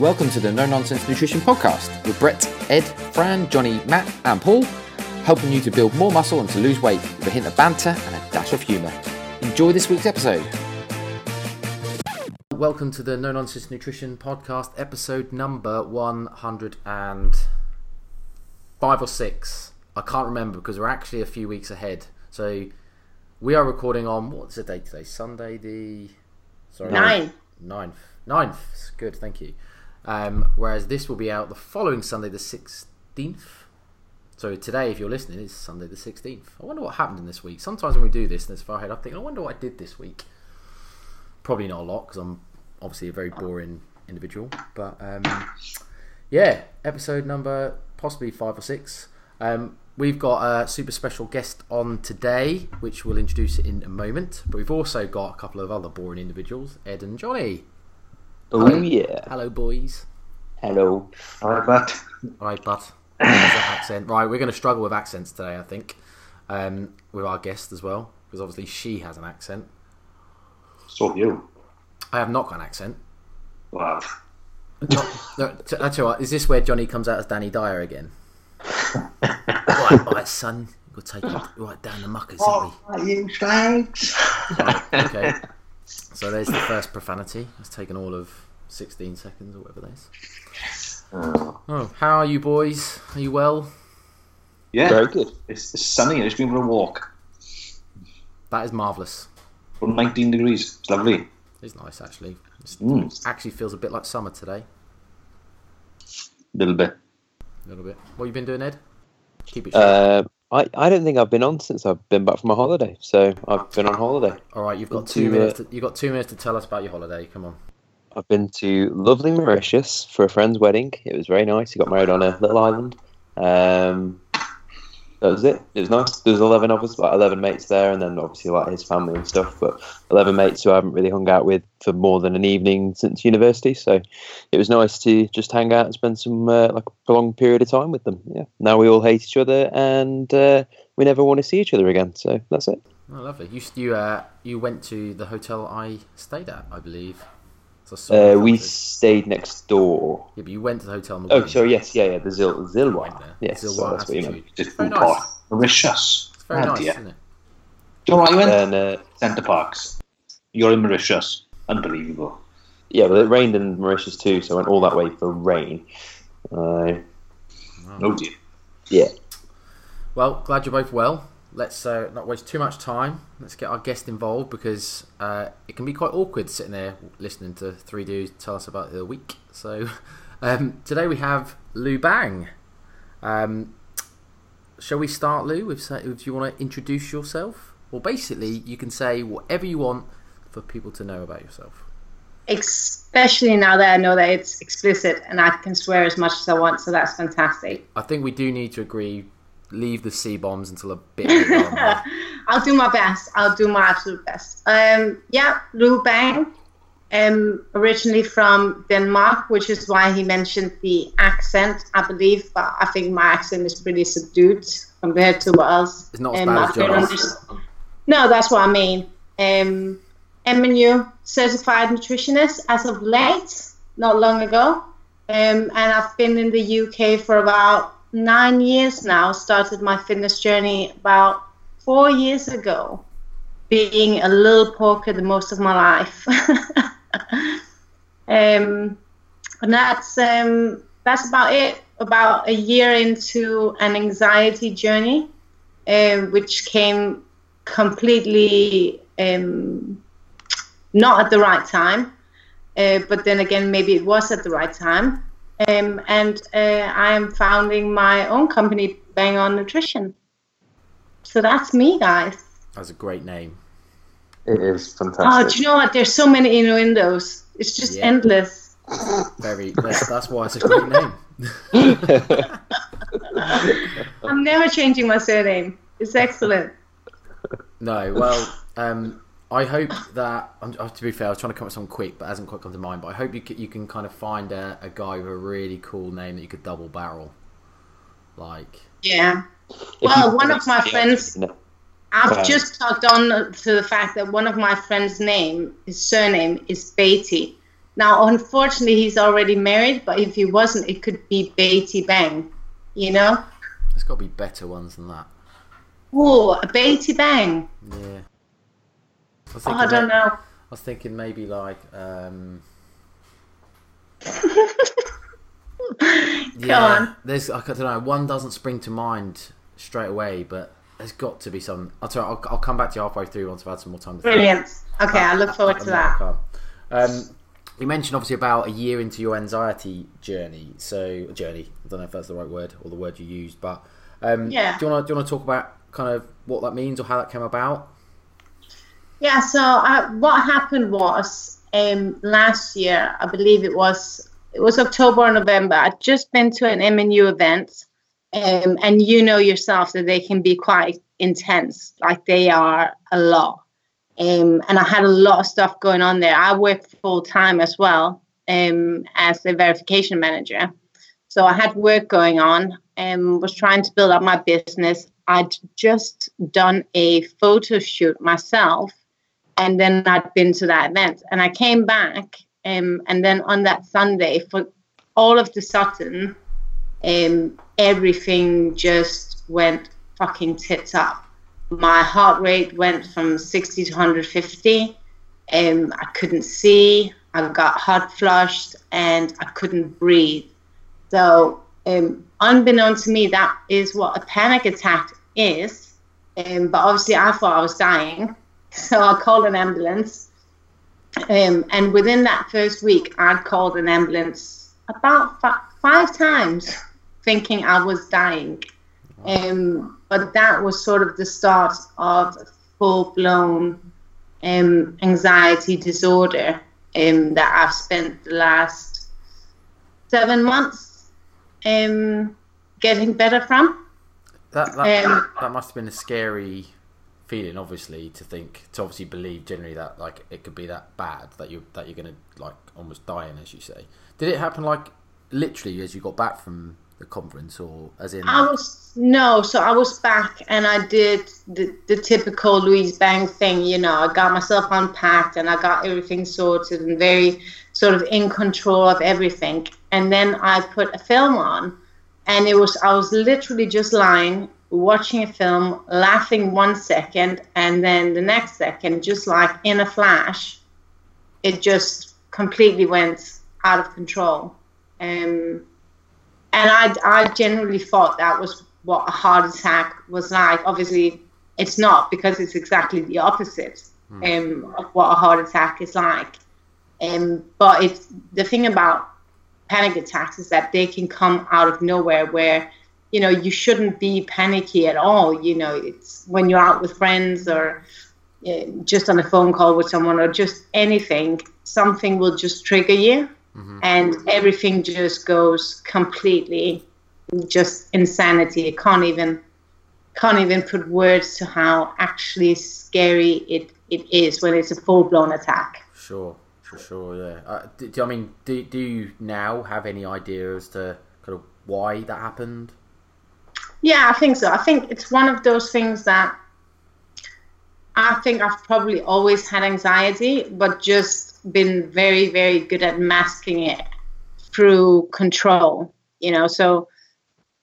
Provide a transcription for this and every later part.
Welcome to the No Nonsense Nutrition Podcast with Brett, Ed, Fran, Johnny, Matt, and Paul, helping you to build more muscle and to lose weight with a hint of banter and a dash of humour. Enjoy this week's episode. Welcome to the No Nonsense Nutrition Podcast, episode number 105 or 6. I can't remember because we're actually a few weeks ahead. So we are recording on, what's the date today? Sunday the. Sorry. Nine. Ninth. Ninth. Good, thank you. Um, whereas this will be out the following Sunday, the 16th. So today, if you're listening, is Sunday the 16th. I wonder what happened in this week. Sometimes when we do this and it's far ahead, I think, I wonder what I did this week. Probably not a lot because I'm obviously a very boring individual. But um, yeah, episode number possibly five or six. Um, we've got a super special guest on today, which we'll introduce in a moment. But we've also got a couple of other boring individuals, Ed and Johnny. Oh Hello. yeah. Hello, boys. Hello. Alright, but Right, but accent. Right, we're going to struggle with accents today, I think, um, with our guest as well, because obviously she has an accent. so have you. I have not got an accent. Wow. No, t- I tell you what, is this where Johnny comes out as Danny Dyer again? right, right, son, we'll take it right down the muckers, aren't are you slags? we? Okay. So there's the first profanity. It's taken all of 16 seconds or whatever that is. Oh. Oh, how are you boys? Are you well? Yeah, Very good. it's, it's sunny. I just been for a walk. That is marvellous. From 19 degrees. It's lovely. It's nice, actually. It's, Mm. actually feels a bit like summer today. A little bit. A little bit. What you been doing, Ed? Keep it short. Uh, I, I don't think I've been on since I've been back from my holiday. So I've been on holiday. All right, you've got two uh, minutes. To, you've got two minutes to tell us about your holiday. Come on. I've been to lovely Mauritius for a friend's wedding. It was very nice. He got married on a little island. Um, that was it. It was nice. There was eleven of us, like eleven mates there, and then obviously like his family and stuff. But eleven mates who I haven't really hung out with for more than an evening since university. So it was nice to just hang out and spend some uh, like a prolonged period of time with them. Yeah. Now we all hate each other, and uh, we never want to see each other again. So that's it. Oh, lovely. You you uh you went to the hotel I stayed at, I believe. So I saw the Uh, we stayed next door. Yeah, but you went to the hotel. Oh, sorry, yes, yeah, yeah, the Zil Zilwa. Right there. Yes, Zilwa so that's what you meant. Just Very nice. Mauritius. It's very Oh, nice, dear. isn't it? Do you know what you went? Then, uh, Center Parcs. You're in Mauritius. Unbelievable. yeah, well, it rained in Mauritius too, so I went all that way for rain. Uh, Oh dear. yeah, Well, glad you're both well. Let's uh, not waste too much time. Let's get our guest involved because uh, it can be quite awkward sitting there listening to three dudes tell us about their week. So um, today we have Lou Bang. Um, shall we start, Lou? If, if you want to introduce yourself, well, basically you can say whatever you want for people to know about yourself. Especially now that I know that it's explicit and I can swear as much as I want, so that's fantastic. I think we do need to agree. Leave the C bombs until a bit. I'll do my best. I'll do my absolute best. Um, yeah, Lou Bang, um, originally from Denmark, which is why he mentioned the accent, I believe. But I think my accent is pretty subdued compared to what else. It's not as um, bad as I've heard on Johnny's. this- No, that's what I mean. Um, MNU certified nutritionist as of late, not long ago. Um, and I've been in the UK for about nine years now. Started my fitness journey about four years ago, being a little porker the most of my life. um, and that's um, that's about it. About a year into an anxiety journey, um, which came completely um, not at the right time. Uh, but then again, maybe it was at the right time. Um, and uh, I am founding my own company, Bang On Nutrition. So that's me, guys. That's a great name. it is fantastic. Oh, do you know what? There's so many innuendos. It's just Yeah. endless. Very. That's, that's why it's a great name. I'm never changing my surname. It's excellent. No, well, um, I hope that. I'm, uh, to be fair, I was trying to come up with something quick, but it hasn't quite come to mind. But I hope you can, you can kind of find a, a guy with a really cool name that you could double barrel. Like, Yeah. Well, one of my friends- No. I've Right. just talked on to the fact that one of my friends' name, his surname is Beatty. Now, unfortunately, he's already married, but if he wasn't, it could be Beatty Bang, you know? There's got to be better ones than that. Oh, a Beatty Bang. Yeah. I, was Oh, I don't know. I was thinking maybe like um, on. There's I don't know. One doesn't spring to mind straight away, but there's got to be some. I'll tell. I'll, I'll come back to you halfway through once I've had some more time. To think. Brilliant. Okay, I look forward to I that. can't. Um, you mentioned obviously about a year into your anxiety journey. So journey. I don't know if that's the right word or the word you used, but um, Yeah. Do you want to do you want to talk about kind of what that means or how that came about? Yeah, so uh, what happened was um, last year, I believe it was it was October or November. I'd just been to an MNU event, um, and you know yourself that they can be quite intense, like they are a lot. Um, and I had a lot of stuff going on there. I work full time as well um, as a verification manager, so I had work going on and was trying to build up my business. I'd just done a photo shoot myself and then I'd been to that event, and I came back, um, and then on that Sunday, for all of the sudden, um, everything just went fucking tits up. My heart rate went from 60 to 150. Um, I couldn't see. I got hot flushed, and I couldn't breathe. So, um, unbeknown to me, that is what a panic attack is. Um, but obviously, I thought I was dying. So I called an ambulance. Um, and within that first week, I'd called an ambulance about fi- five times, thinking I was dying. Um, but that was sort of the start of full blown um, anxiety disorder um, that I've spent the last seven months um, getting better from. That that, Um, that must have been a scary feeling, obviously, to think to obviously believe generally that like it could be that bad that you that you're gonna like almost die in as you say. Did it happen like literally as you got back from the conference, or as in? I was no, so I was back and I did the, the typical Louise Bang thing, you know. I got myself unpacked and I got everything sorted and very sort of in control of everything. And then I put a film on, and it was I was literally just lying watching a film, laughing one second, and then the next second, just like in a flash, it just completely went out of control. Um, and I, I generally thought that was what a heart attack was like. Obviously, it's not because it's exactly the opposite um, of what a heart attack is like. Um, but it's the thing about panic attacks is that they can come out of nowhere where you know you shouldn't be panicky at all. You know, it's when you're out with friends or uh, just on a phone call with someone or just anything, something will just trigger you and everything just goes completely just insanity. I can't even can't even put words to how actually scary it, it is when it's a full blown attack. Sure, for sure, yeah. Uh, do, do- I mean, do, do you now have any idea as to kind of why that happened? Yeah, I think so. I think it's one of those things that I think I've probably always had anxiety, but just been very, very good at masking it through control. You know, so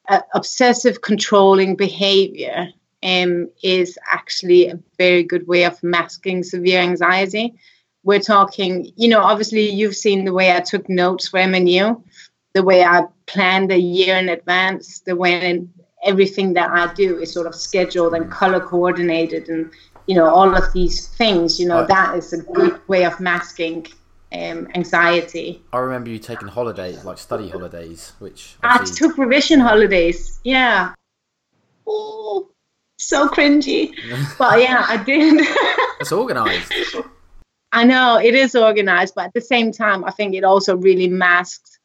uh, obsessive controlling behavior um, is actually a very good way of masking severe anxiety. We're talking, you know, obviously you've seen the way I took notes for MNU, the way I planned a year in advance, the way everything that I do is sort of scheduled and color coordinated and you know all of these things you know Right. that is a good way of masking um, anxiety I remember you taking holidays, like study holidays, which I took revision holidays yeah oh so cringy but yeah I did it's organised. I know it is organized, but at the same time, I think it also really masked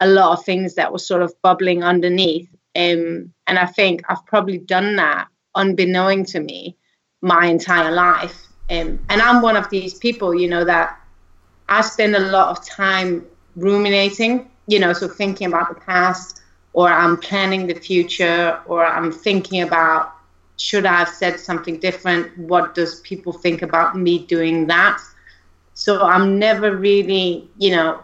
a lot of things that were sort of bubbling underneath. Um, and I think I've probably done that unbeknown to me my entire life. Um, and I'm one of these people, you know, that I spend a lot of time ruminating, you know, so thinking about the past, or I'm planning the future, or I'm thinking about should I have said something different? What does people think about me doing that? So I'm never really, you know,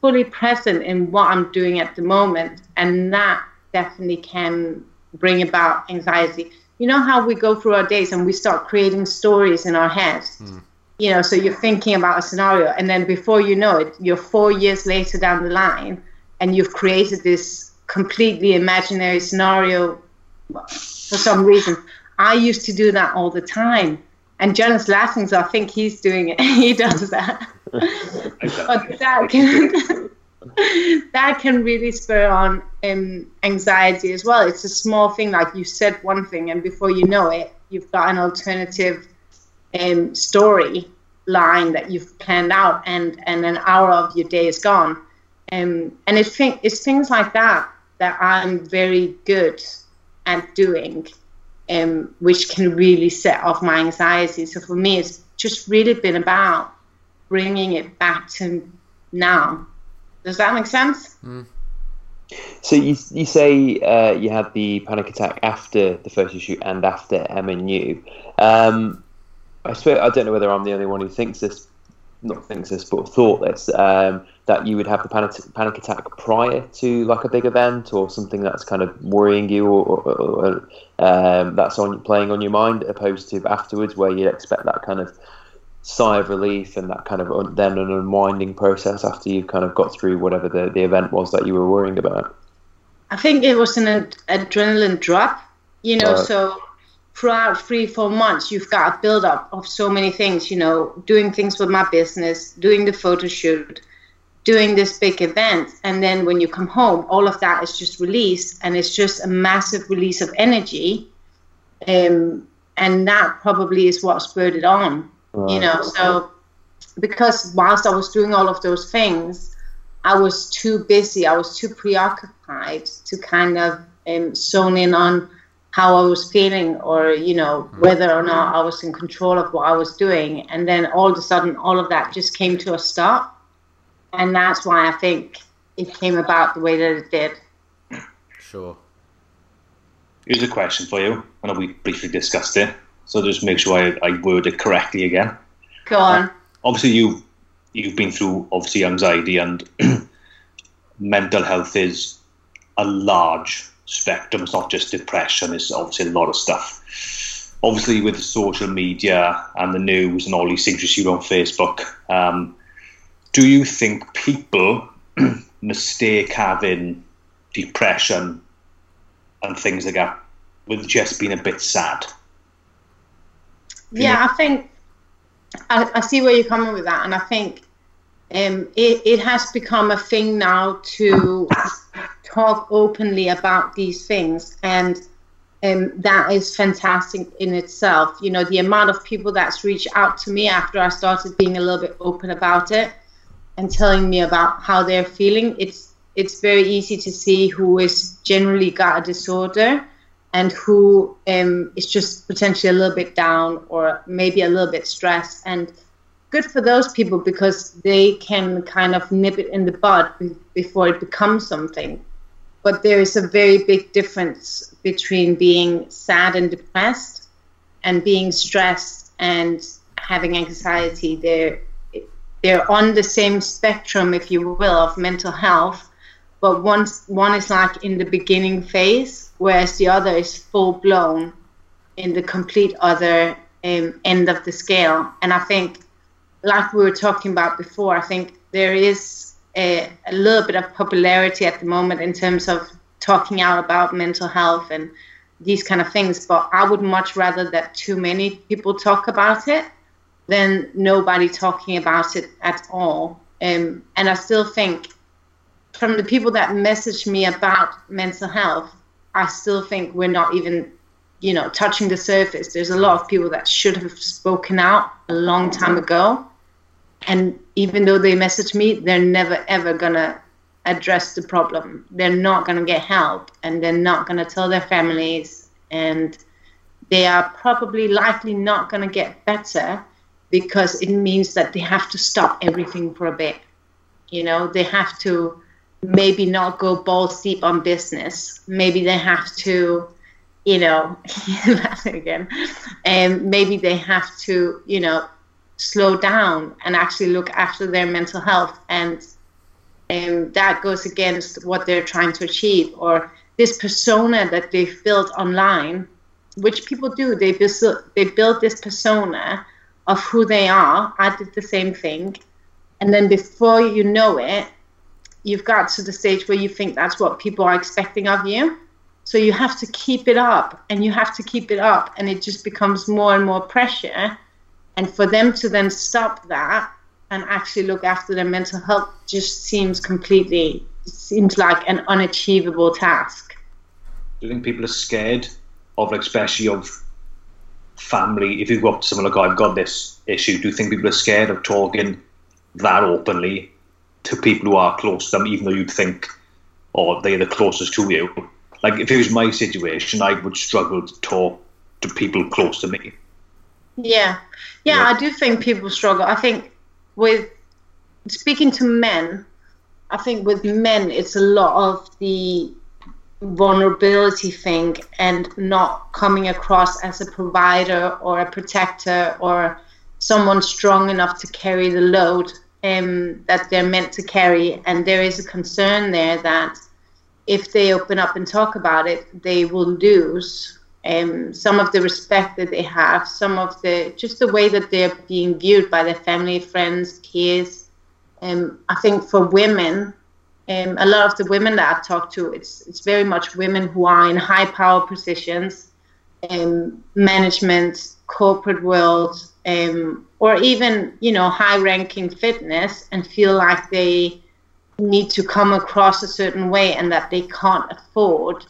fully present in what I'm doing at the moment. And that definitely can bring about anxiety. You know how we go through our days and we start creating stories in our heads? Mm. You know, so you're thinking about a scenario, and then before you know it, you're four years later down the line, and you've created this completely imaginary scenario for some reason. I used to do that all the time. And Johnny's laughing, so I think he's doing it. he does that. but that can that can really spur on um, anxiety as well. It's a small thing, like you said one thing, and before you know it, you've got an alternative um, story line that you've planned out, and, and an hour of your day is gone. Um, and it's, it's things like that that I'm very good at doing, um, which can really set off my anxiety. So for me, it's just really been about bringing it back to now. Does that make sense? Mm. So you you say uh, you had the panic attack after the photo shoot and after MNU. Um, I swear I don't know whether I'm the only one who thinks this, not thinks this, but thought this. Um, that you would have the panic, panic attack prior to like a big event or something that's kind of worrying you or, or, or um, that's on playing on your mind opposed to afterwards where you'd expect that kind of sigh of relief and that kind of un- then an unwinding process after you've kind of got through whatever the, the event was that you were worrying about? I think it was an ad- adrenaline drop you know uh, so throughout three four months you've got a build up of so many things you know doing things with my business doing the photo shoot doing this big event and then when you come home all of that is just released and it's just a massive release of energy um, and that probably is what spurred it on you know so because whilst i was doing all of those things i was too busy i was too preoccupied to kind of um, zone in on how i was feeling or you know hmm. whether or not i was in control of what i was doing and then all of a sudden all of that just came to a stop and that's why I think it came about the way that it did. Sure. Here's a question for you. I know we briefly discussed it, so just make sure I, I word it correctly again. Go on. Uh, obviously, you you've been through obviously anxiety and mental health is a large spectrum. It's not just depression. It's obviously a lot of stuff. Obviously, with social media and the news and all these things you see on Facebook, um, do you think people mistake having depression and things like that with just being a bit sad? Yeah, I think I, I, see where you're coming with that, and I think um, it, it has become a thing now to talk openly about these things, and um, that is fantastic in itself. You know, the amount of people that's reached out to me after I started being a little bit open about it and telling me about how they're feeling, it's it's very easy to see who is generally got a disorder and who um, is just potentially a little bit down or maybe a little bit stressed. And good for those people because they can kind of nip it in the bud before it becomes something. But there is a very big difference between being sad and depressed and being stressed and having anxiety. There they're on the same spectrum, if you will, of mental health, but one one is like in the beginning phase, whereas the other is full blown in the complete other um, end of the scale. And I think, like we were talking about before, I think there is a, a little bit of popularity at the moment in terms of talking out about mental health and these kind of things. But I would much rather that too many people talk about it than nobody talking about it at all. Um, and I still think from the people that message me about mental health, I still think we're not even, you know, touching the surface. There's a lot of people that should have spoken out a long time ago. And even though they message me, they're never ever gonna address the problem. They're not gonna get help and they're not gonna tell their families and they are probably likely not gonna get better because it means that they have to stop everything for a bit. You know, they have to maybe not go balls deep on business. Maybe they have to, you know, again, and maybe they have to, you know, slow down and actually look after their mental health. And and that goes against what they're trying to achieve. Or this persona that they've built online which people do they build, they build this persona of who they are i did the same thing. And then before you know it you've got to the stage where you think that's what people are expecting of you so you have to keep it up and you have to keep it up and it just becomes more and more pressure and for them to then stop that and actually look after their mental health just seems completely seems like an unachievable task. Do you think people are scared of, especially of family? If you go up to someone like, oh, I've got this issue, do you think people are scared of talking that openly to people who are close to them, even though you'd think, oh, they're the closest to you? Like, if it was my situation, I would struggle to talk to people close to me. Yeah. yeah, yeah. I do think people struggle. I think with speaking to men, I think with men it's a lot of the vulnerability thing and not coming across as a provider or a protector or someone strong enough to carry the load um, that they're meant to carry. And there is a concern there that if they open up and talk about it, they will lose um, some of the respect that they have, some of the just the way that they're being viewed by their family, friends, peers. Um, I think for women, um, a lot of the women that I've talked to, it's it's very much women who are in high power positions, um, management, corporate world, um, or even you know high ranking fitness, and feel like they need to come across a certain way and that they can't afford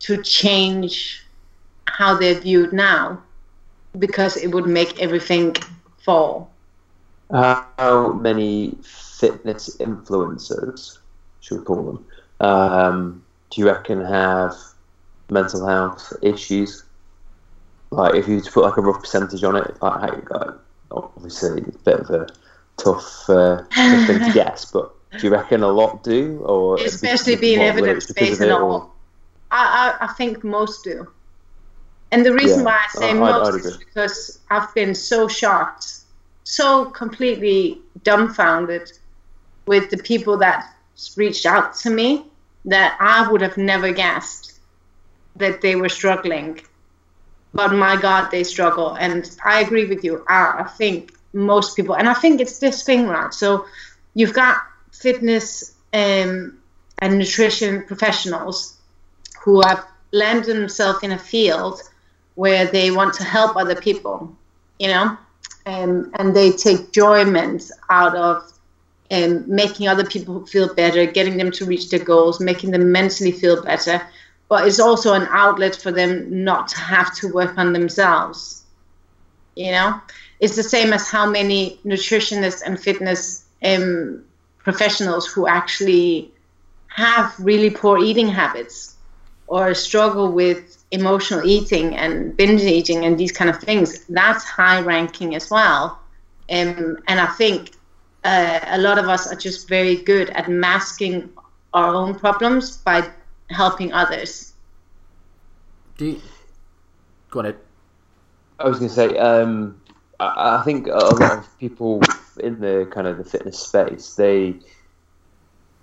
to change how they're viewed now because it would make everything fall. How many fitness influencers, should we call them, um, do you reckon have mental health issues? Like, if you put like a rough percentage on it, like, like obviously it's a bit of a tough, uh, tough thing to guess, but do you reckon a lot do, or especially being evidence based and all? I, I, I think most do. And the reason yeah, why I say I, most is because I've been so shocked, so completely dumbfounded with the people that reached out to me that I would have never guessed that they were struggling. But my God, they struggle. And I agree with you. I, I think most people, and I think it's this thing, right? So you've got fitness um, and nutrition professionals who have landed themselves in a field where they want to help other people, you know, and and they take joyment out of um, making other people feel better, getting them to reach their goals, making them mentally feel better. But it's also an outlet for them not to have to work on themselves. You know, it's the same as how many nutritionists and fitness um, professionals who actually have really poor eating habits or struggle with emotional eating and binge eating and these kind of things, that's high ranking as well. Um, and I think uh, a lot of us are just very good at masking our own problems by helping others. Do you... Go on, Ed. I was going to say, um, I, I think a lot of people in the kind of the fitness space, they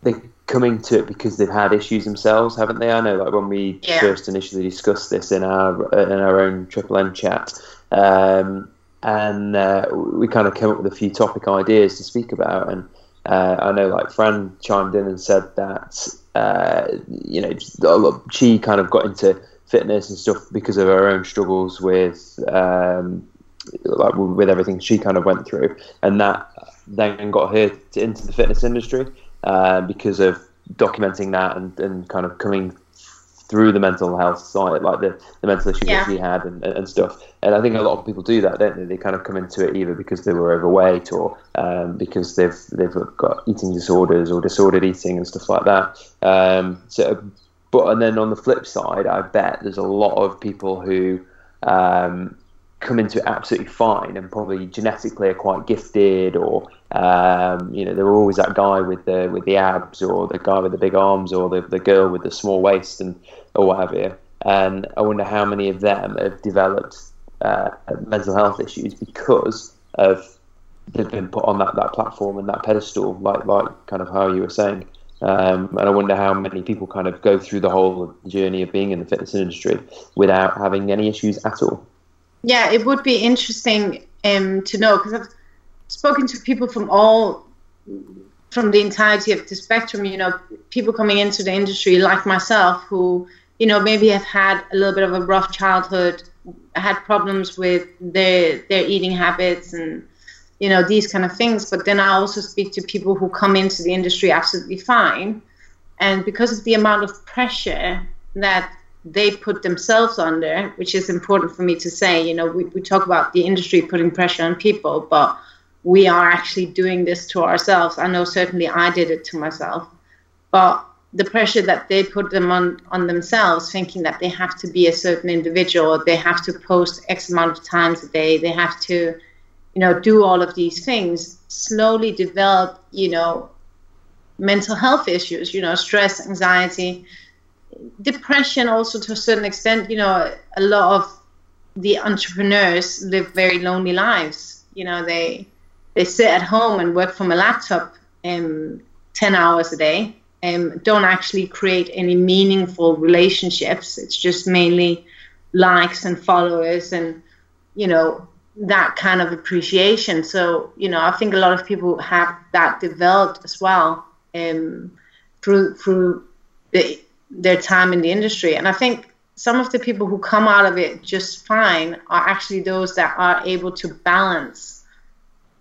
they coming to it because they've had issues themselves, haven't they? I know, like when we yeah. first initially discussed this in our in our own Triple M chat, um, and uh, we kind of came up with a few topic ideas to speak about. And uh, I know, like Fran chimed in and said that uh, you know she kind of got into fitness and stuff because of her own struggles with um, like with everything she kind of went through, and that then got her into the fitness industry. Uh, because of documenting that and, and kind of coming through the mental health side, like the, the mental issues yeah. that she had and, and stuff. And I think a lot of people do that, don't they? They kind of come into it either because they were overweight or um, because they've they've got eating disorders or disordered eating and stuff like that. Um, so, but and then on the flip side, I bet there's a lot of people who um, come into it absolutely fine and probably genetically are quite gifted or um, you know they're always that guy with the with the abs or the guy with the big arms or the, the girl with the small waist and or what have you and I wonder how many of them have developed uh, mental health issues because of they've been put on that, that platform and that pedestal, like like kind of how you were saying. Um, and I wonder how many people kind of go through the whole journey of being in the fitness industry without having any issues at all. Yeah, it would be interesting um, to know because I've spoken to people from all from the entirety of the spectrum. You know, people coming into the industry like myself who you know maybe have had a little bit of a rough childhood, had problems with their their eating habits and you know these kind of things. But then I also speak to people who come into the industry absolutely fine, and because of the amount of pressure that they put themselves under, which is important for me to say. You know, we, we talk about the industry putting pressure on people, but we are actually doing this to ourselves. I know certainly I did it to myself, but the pressure that they put them on on themselves, thinking that they have to be a certain individual, they have to post X amount of times a day, they have to, you know, do all of these things, slowly develop, you know, mental health issues, you know, stress, anxiety, depression also to a certain extent you know a lot of the entrepreneurs live very lonely lives. You know they they sit at home and work from a laptop um, 10 hours a day and um, don't actually create any meaningful relationships. It's just mainly likes and followers and you know that kind of appreciation. So you know i think a lot of people have that developed as well um, through through the their time in the industry. And I think some of the people who come out of it just fine are actually those that are able to balance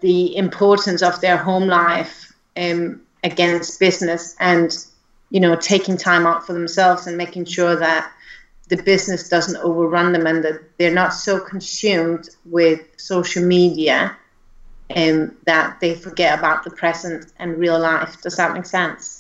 the importance of their home life um, against business and you know taking time out for themselves and making sure that the business doesn't overrun them and that they're not so consumed with social media um, that they forget about the present and real life. Does that make sense?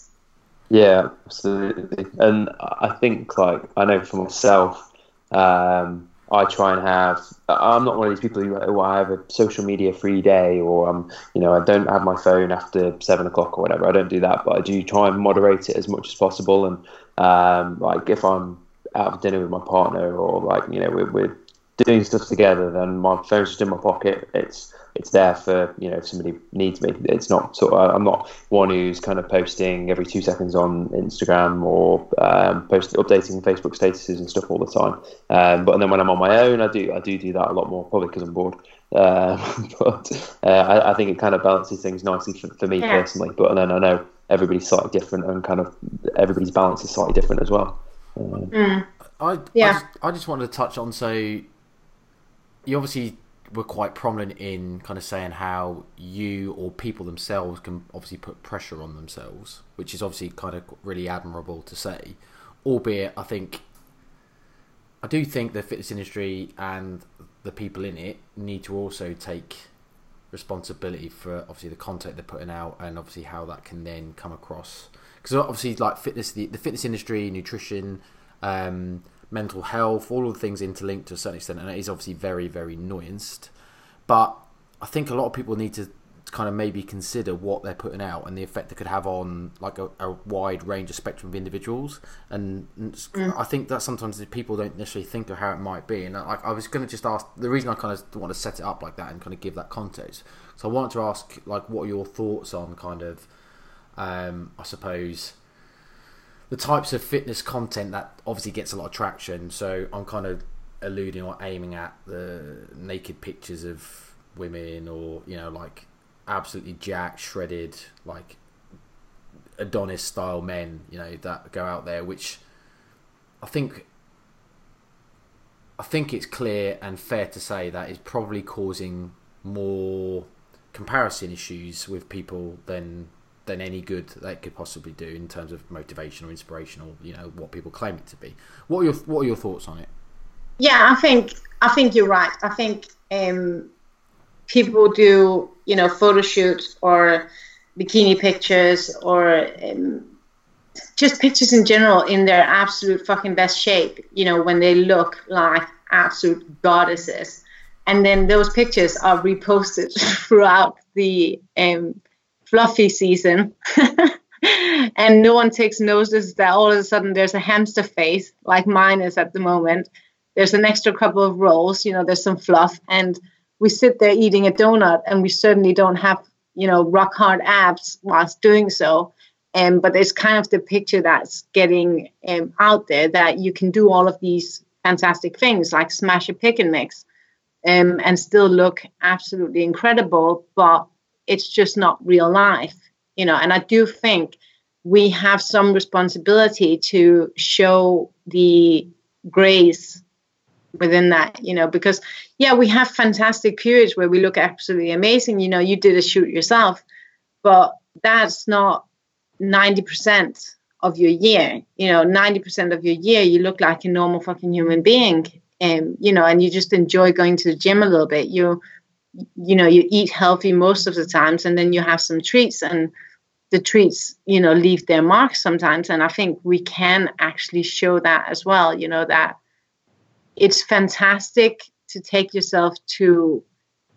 Yeah, absolutely. And I think, like, I know for myself, um, I try and have. I'm not one of these people who, who I have a social media free day, or um, you know, I don't have my phone after seven o'clock or whatever. I don't do that, but I do try and moderate it as much as possible. And um, like, if I'm out for dinner with my partner, or like, you know, we're, we're doing stuff together, then my phone's just in my pocket. It's it's there for you know if somebody needs me. It's not sort of I'm not one who's kind of posting every two seconds on Instagram or um, post updating Facebook statuses and stuff all the time. Um, but then when I'm on my own, I do I do do that a lot more, probably because I'm bored. Um, but uh, I, I, think it kind of balances things nicely for, for me yeah. personally. But then I know everybody's slightly different and kind of everybody's balance is slightly different as well. Mm. I, yeah. I just, I just wanted to touch on so you obviously were quite prominent in kind of saying how you or people themselves can obviously put pressure on themselves, which is obviously kind of really admirable to say. Albeit, I think I do think the fitness industry and the people in it need to also take responsibility for obviously the content they're putting out and obviously how that can then come across. Because obviously, like fitness, the, the fitness industry, nutrition. Um, mental health, all of the things interlinked to a certain extent, and it is obviously very, very nuanced. But I think a lot of people need to kind of maybe consider what they're putting out and the effect it could have on like a, a wide range of spectrum of individuals. And mm. I think that sometimes people don't necessarily think of how it might be. And I, I was going to just ask the reason I kind of want to set it up like that and kind of give that context. So I wanted to ask like what are your thoughts on kind of um, I suppose the types of fitness content that obviously gets a lot of traction. So I'm kind of alluding or aiming at the naked pictures of women or you know like absolutely jacked, shredded, like Adonis style men, you know, that go out there, which I think I think it's clear and fair to say that is probably causing more comparison issues with people than than any good they could possibly do in terms of motivation or inspirational. You know what people claim it to be. What are your What are your thoughts on it? Yeah, I think I think you're right. I think um, people do you know photo shoots or bikini pictures or um, just pictures in general in their absolute fucking best shape. You know when they look like absolute goddesses, and then those pictures are reposted throughout the um, fluffy season. and no one takes notice that all of a sudden there's a hamster face, like mine is at the moment. There's an extra couple of rolls, you know, there's some fluff. And we sit there eating a donut and we certainly don't have you know rock hard abs whilst doing so um, but it's kind of the picture that's getting um, out there that you can do all of these fantastic things like smash a pick and mix um, and still look absolutely incredible but it's just not real life you know and i do think we have some responsibility to show the grace within that you know because yeah we have fantastic periods where we look absolutely amazing you know you did a shoot yourself but that's not 90% of your year you know 90% of your year you look like a normal fucking human being and you know and you just enjoy going to the gym a little bit. You you know you eat healthy most of the times and then you have some treats and the treats you know leave their mark sometimes. And i think we can actually show that as well you know that it's fantastic to take yourself to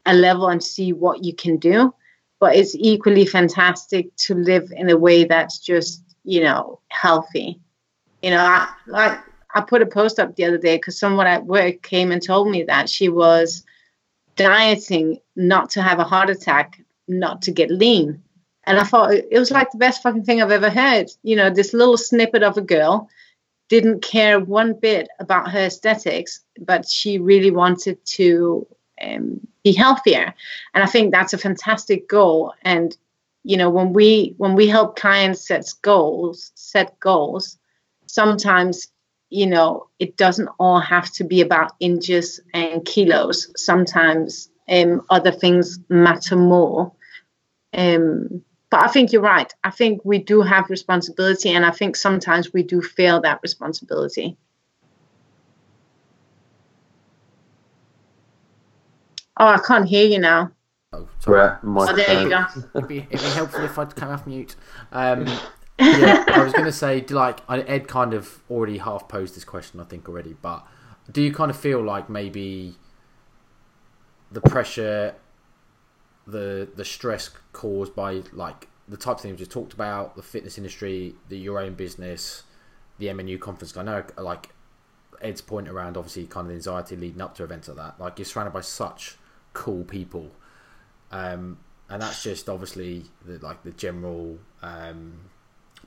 a level and see what you can do but it's equally fantastic to live in a way that's just you know healthy. You know i like i put a post up the other day because someone at work came and told me that she was dieting not to have a heart attack not to get lean and i thought it was like the best fucking thing i've ever heard you know this little snippet of a girl didn't care one bit about her aesthetics, but she really wanted to um, be healthier. And I think that's a fantastic goal. And you know, when we when we help clients set goals, set goals, sometimes you know it doesn't all have to be about inches and kilos. Sometimes um, other things matter more. Um, but I think you're right. I think we do have responsibility, and I think sometimes we do fail that responsibility. Oh, I can't hear you now. Oh, sorry. oh there you go. it'd, be, it'd be helpful if I'd come off mute. Um, yeah, I was going to say, like Ed kind of already half posed this question, I think already. But do you kind of feel like maybe the pressure the the stress caused by like the types of things we just talked about, the fitness industry, the your own business, the MNU conference. I know like Ed's point around obviously kind of the anxiety leading up to events like that. Like you're surrounded by such cool people, um, and that's just obviously the, like the general um,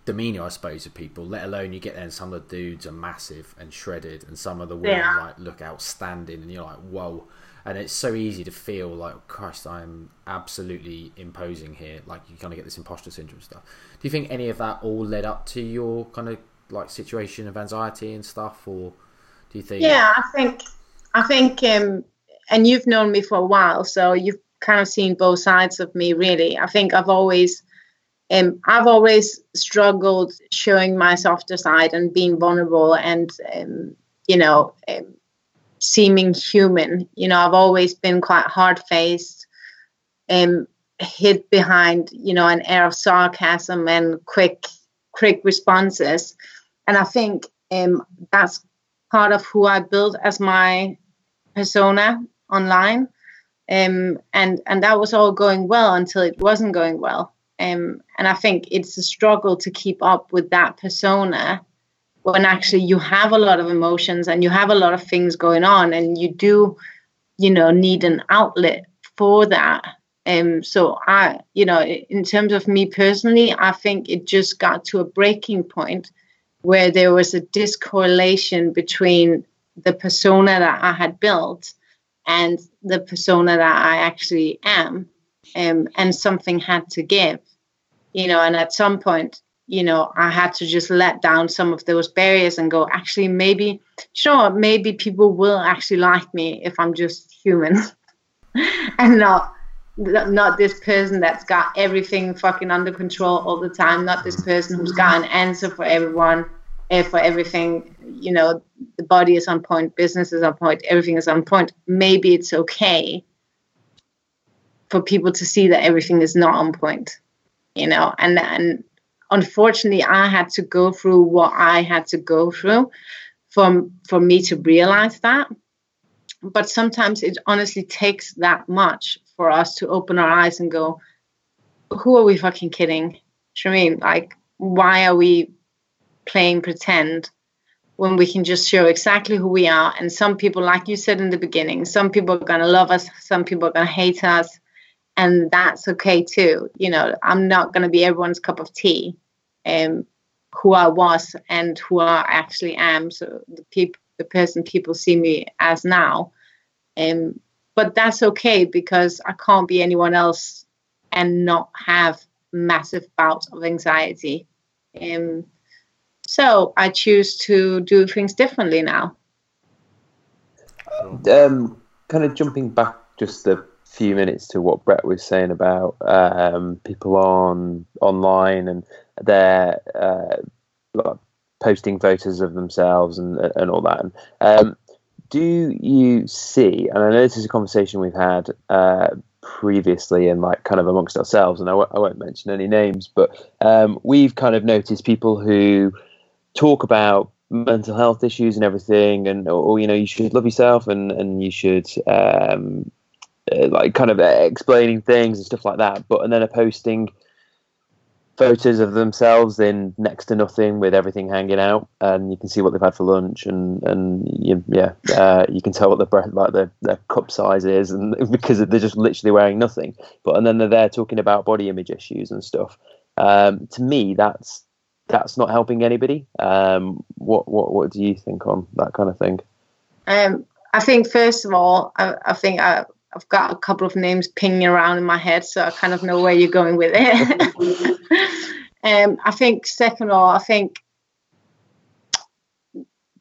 demeanor, I suppose, of people. Let alone you get there and some of the dudes are massive and shredded, and some of the women yeah. like look outstanding, and you're like, whoa and it's so easy to feel like Christ, I'm absolutely imposing here. Like you kind of get this imposter syndrome stuff. Do you think any of that all led up to your kind of like situation of anxiety and stuff, or do you think? Yeah, I think I think, um, and you've known me for a while, so you've kind of seen both sides of me. Really, I think I've always. Um, I've always struggled showing my softer side and being vulnerable and um, you know um, seeming human. You know, I've always been quite hard faced, um, hid behind, you know, an air of sarcasm and quick, quick responses. And I think um, that's part of who I built as my persona online. Um, and and that was all going well until it wasn't going well. Um, and I think it's a struggle to keep up with that persona when actually you have a lot of emotions and you have a lot of things going on and you do you know need an outlet for that. Um so i you know in terms of me personally i think it just got to a breaking point where there was a discorrelation between the persona that i had built and the persona that i actually am um, and something had to give you know and at some point you know, I had to just let down some of those barriers and go, actually, maybe, sure, maybe people will actually like me if I'm just human and not not this person that's got everything fucking under control all the time, not this person who's got an answer for everyone, uh, for everything. You know, the body is on point, business is on point, everything is on point. Maybe it's okay for people to see that everything is not on point, you know, and and unfortunately I had to go through what I had to go through for, for me to realize that. But sometimes it honestly takes that much for us to open our eyes and go, who are we fucking kidding? I mean, like, why are we playing pretend? when we can just show exactly who we are. And some people, like you said in the beginning, some people are to love us, some people are to hate us. And that's okay too. You know, I'm not going to be everyone's cup of tea, um, who I was and who I actually am. So the people, the person people see me as now. Um, but that's okay because I can't be anyone else and not have massive bouts of anxiety. Um, so I choose to do things differently now. Um, kind of jumping back just a few minutes to what Brett was saying about um, people on online and they're uh, posting photos of themselves and and all that. Um, do you see? And I know this is a conversation we've had uh, previously and like kind of amongst ourselves, and I w- I won't mention any names, but um, we've kind of noticed people who talk about mental health issues and everything, and or you know you should love yourself and and you should um, uh, like kind of explaining things and stuff like that, but and then are posting photos of themselves in next to nothing with everything hanging out, and you can see what they've had for lunch, and and you, yeah, uh, you can tell what the breath like their, their cup size is, and because they're just literally wearing nothing. But and then they're there talking about body image issues and stuff. Um, to me, that's that's not helping anybody. Um, what what what do you think on that kind of thing? Um, I think first of all, I, I think I, I've got a couple of names pinging around in my head, so I kind of know where you're going with it. um, I think, second of all, I think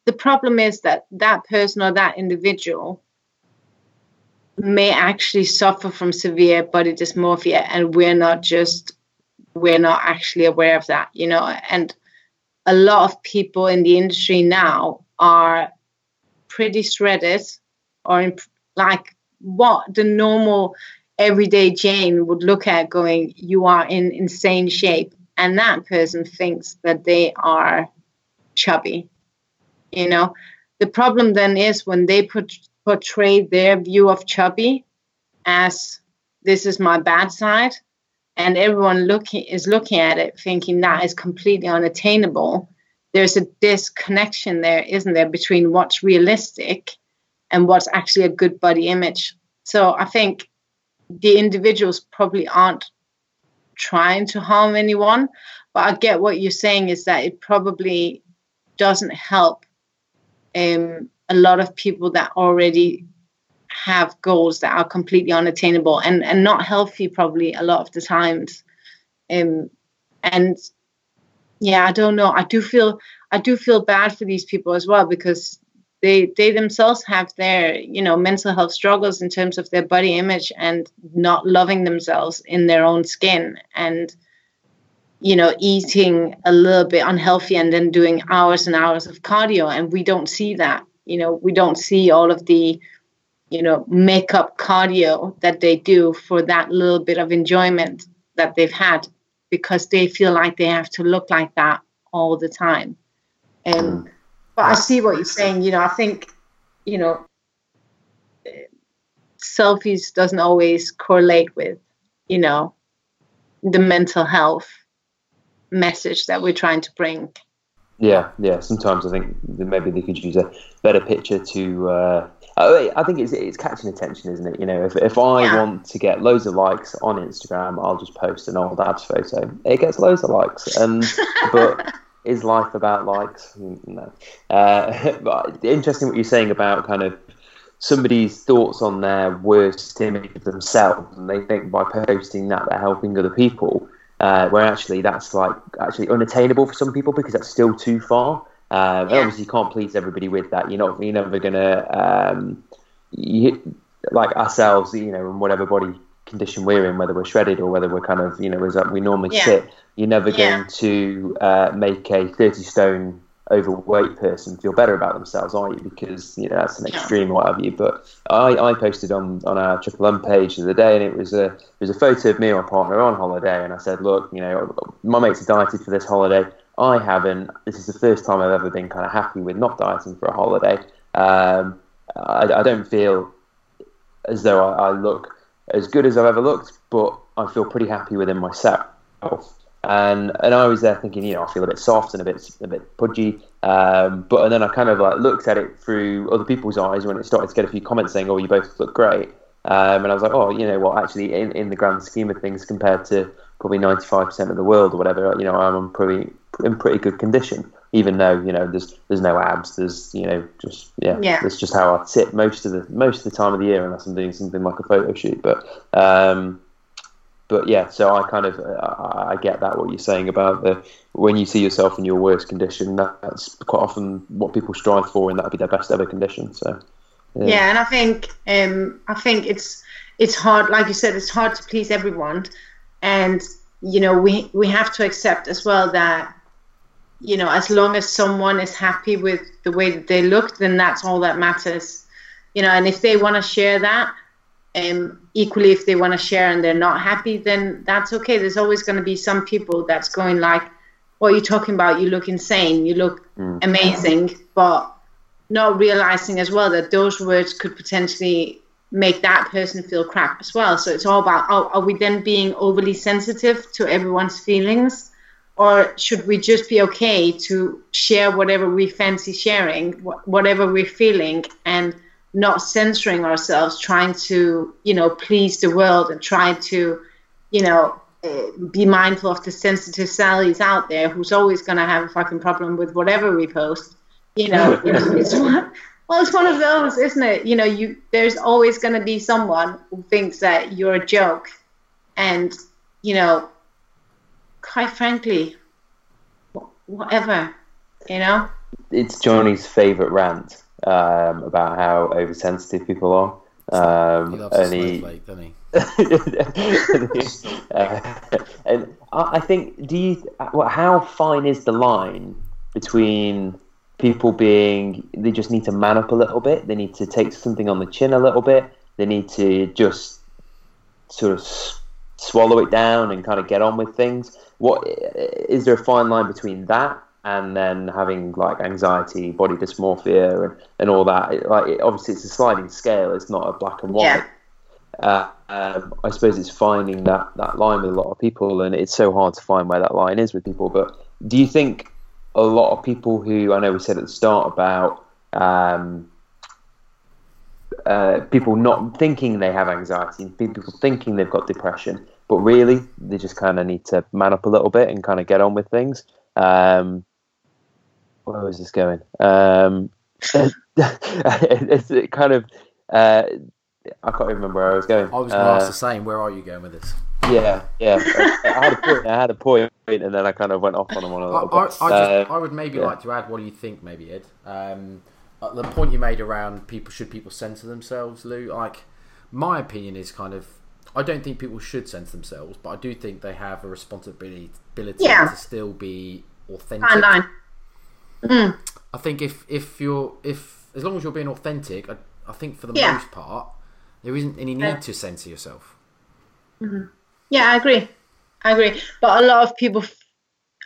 the problem is that that person or that individual may actually suffer from severe body dysmorphia, and we're not just we're not actually aware of that, you know. And a lot of people in the industry now are pretty shredded, or in, like what the normal everyday Jane would look at going, You are in insane shape. And that person thinks that they are chubby. You know, the problem then is when they put, portray their view of chubby as this is my bad side, and everyone looking is looking at it thinking that is completely unattainable. There's a disconnection there, isn't there, between what's realistic and what's actually a good body image. So I think the individuals probably aren't trying to harm anyone, but I get what you're saying is that it probably doesn't help um, a lot of people that already have goals that are completely unattainable and, and not healthy probably a lot of the times. Um, and yeah, I don't know. I do feel I do feel bad for these people as well because they they themselves have their you know mental health struggles in terms of their body image and not loving themselves in their own skin and you know eating a little bit unhealthy and then doing hours and hours of cardio. And we don't see that you know we don't see all of the you know makeup cardio that they do for that little bit of enjoyment that they've had because they feel like they have to look like that all the time. And mm. But I see what you're saying. You know, I think, you know, selfies doesn't always correlate with, you know, the mental health message that we're trying to bring. Yeah, yeah. Sometimes I think maybe they could use a better picture to. Uh, I think it's it's catching attention, isn't it? You know, if if I yeah. want to get loads of likes on Instagram, I'll just post an old dad's photo. It gets loads of likes, and but is life about likes? No. Uh, but interesting what you're saying about kind of somebody's thoughts on their worst image of themselves, and they think by posting that they're helping other people. Uh, where actually that's like actually unattainable for some people because that's still too far. Uh, yeah. Obviously, you can't please everybody with that. You're not. You're never gonna um, you, like ourselves. You know, and whatever body condition we're in, whether we're shredded or whether we're kind of, you know, as we normally yeah. sit, you're never yeah. going to uh, make a 30 stone overweight person feel better about themselves, are you? Because you know that's an extreme, what have you. But I, I posted on, on our Triple M page the other day, and it was a it was a photo of me and my partner on holiday, and I said, look, you know, my mates are dieted for this holiday. I haven't. This is the first time I've ever been kind of happy with not dieting for a holiday. Um, I, I, don't feel as though I, I look as good as I've ever looked, but I feel pretty happy within myself. and and I was there thinking, you know, I feel a bit soft and a bit a bit pudgy. Um, but and then I kind of like looked at it through other people's eyes when it started to get a few comments saying, "Oh, you both look great," um, and I was like, "Oh, you know what? Actually, in, in the grand scheme of things, compared to probably ninety five percent of the world or whatever, you know, I'm in pretty good condition." Even though you know there's there's no abs, there's you know just yeah, Yeah. that's just how I sit most of the most of the time of the year unless I'm doing something like a photo shoot. But um, but yeah, so I kind of I, I get that what you're saying about the when you see yourself in your worst condition, that, that's quite often what people strive for, and that'll be their best ever condition. So yeah and i think um i think it's it's hard like you said it's hard to please everyone and you know we we have to accept as well that you know as long as someone is happy with the way that they look then that's all that matters. You know and if they want to share that um equally if they want to share and they're not happy then that's okay. There's always going to be some people that's going like what are you talking about? You look insane. You look amazing. But not realizing as well that those words could potentially make that person feel crap as well. So it's all about oh, are we then being overly sensitive to everyone's feelings, or should we just be okay to share whatever we fancy sharing, wh- whatever we're feeling, and not censoring ourselves, trying to you know please the world and trying to you know uh, be mindful of the sensitive Sallys out there who's always going to have a fucking problem with whatever we post you know? It's, it's one, well it's one of those isn't it? You know you there's always going to be someone who thinks that you're a joke and you know quite frankly whatever you know it's Johnny's favourite rant um, about how oversensitive people are. Um, He loves a and he, snowflake, doesn't he? uh, and I I think, do you? Well, how fine is the line between people being they just need to man up a little bit, they need to take something on the chin a little bit, they need to just sort of s- swallow it down and kind of get on with things. What is there a fine line between that? And then having like anxiety, body dysmorphia, and, and all that. It- like it, obviously, it's a sliding scale. It's not a black and white Yeah. uh, um, I suppose it's finding that, that line with a lot of people, and it's so hard to find where that line is with people. But do you think a lot of people who I know we said at the start about um, uh, people not thinking they have anxiety, and people thinking they've got depression, but really they just kind of need to man up a little bit and kind of get on with things? Um, where was this going? Um, it's it kind of. Uh, I can't even remember where I was going. I was going to Uh, ask the same. Where are you going with this? yeah, yeah. I, I had a point. I had a point, and then I kind of went off on them on a I, little I, I, just, Uh, I would maybe yeah. like to add. What do you think, maybe Ed? Um, uh, the point you made around people should people censor themselves, Lou. Like, my opinion is kind of. I don't think people should censor themselves, but I do think they have a responsibility Yeah. to still be authentic. fine line mm, I think if if you're if as long as you're being authentic, I, I think for the Yeah. most part there isn't any need Yeah. to censor yourself. yeah i agree i agree but a lot of people f-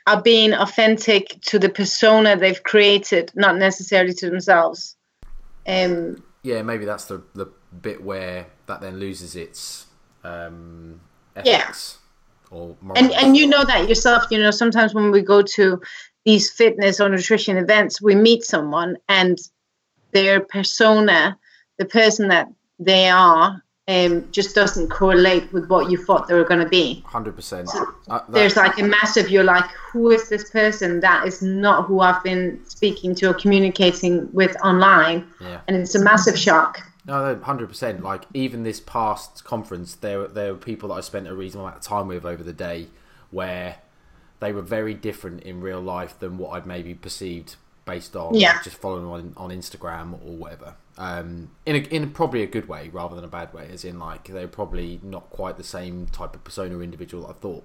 are being authentic to the persona they've created not necessarily to themselves um Yeah, maybe that's the the bit where that then loses its um, Yeah. or and and you know that yourself you know sometimes when we go to these fitness or nutrition events we meet someone and their persona the person that they are um, just doesn't correlate with what you thought they were going to be hundred percent. Uh, there's like a massive you're like who is this person that is not who i've been speaking to or communicating with online yeah. and it's a massive shock No, hundred percent. Like even this past conference, there there were people that I spent a reasonable amount of time with over the day, where they were very different in real life than what I'd maybe perceived based on Yeah. just following on on Instagram or whatever. Um, in a, in probably a good way rather than a bad way, as in like they're probably not quite the same type of persona or individual that I thought.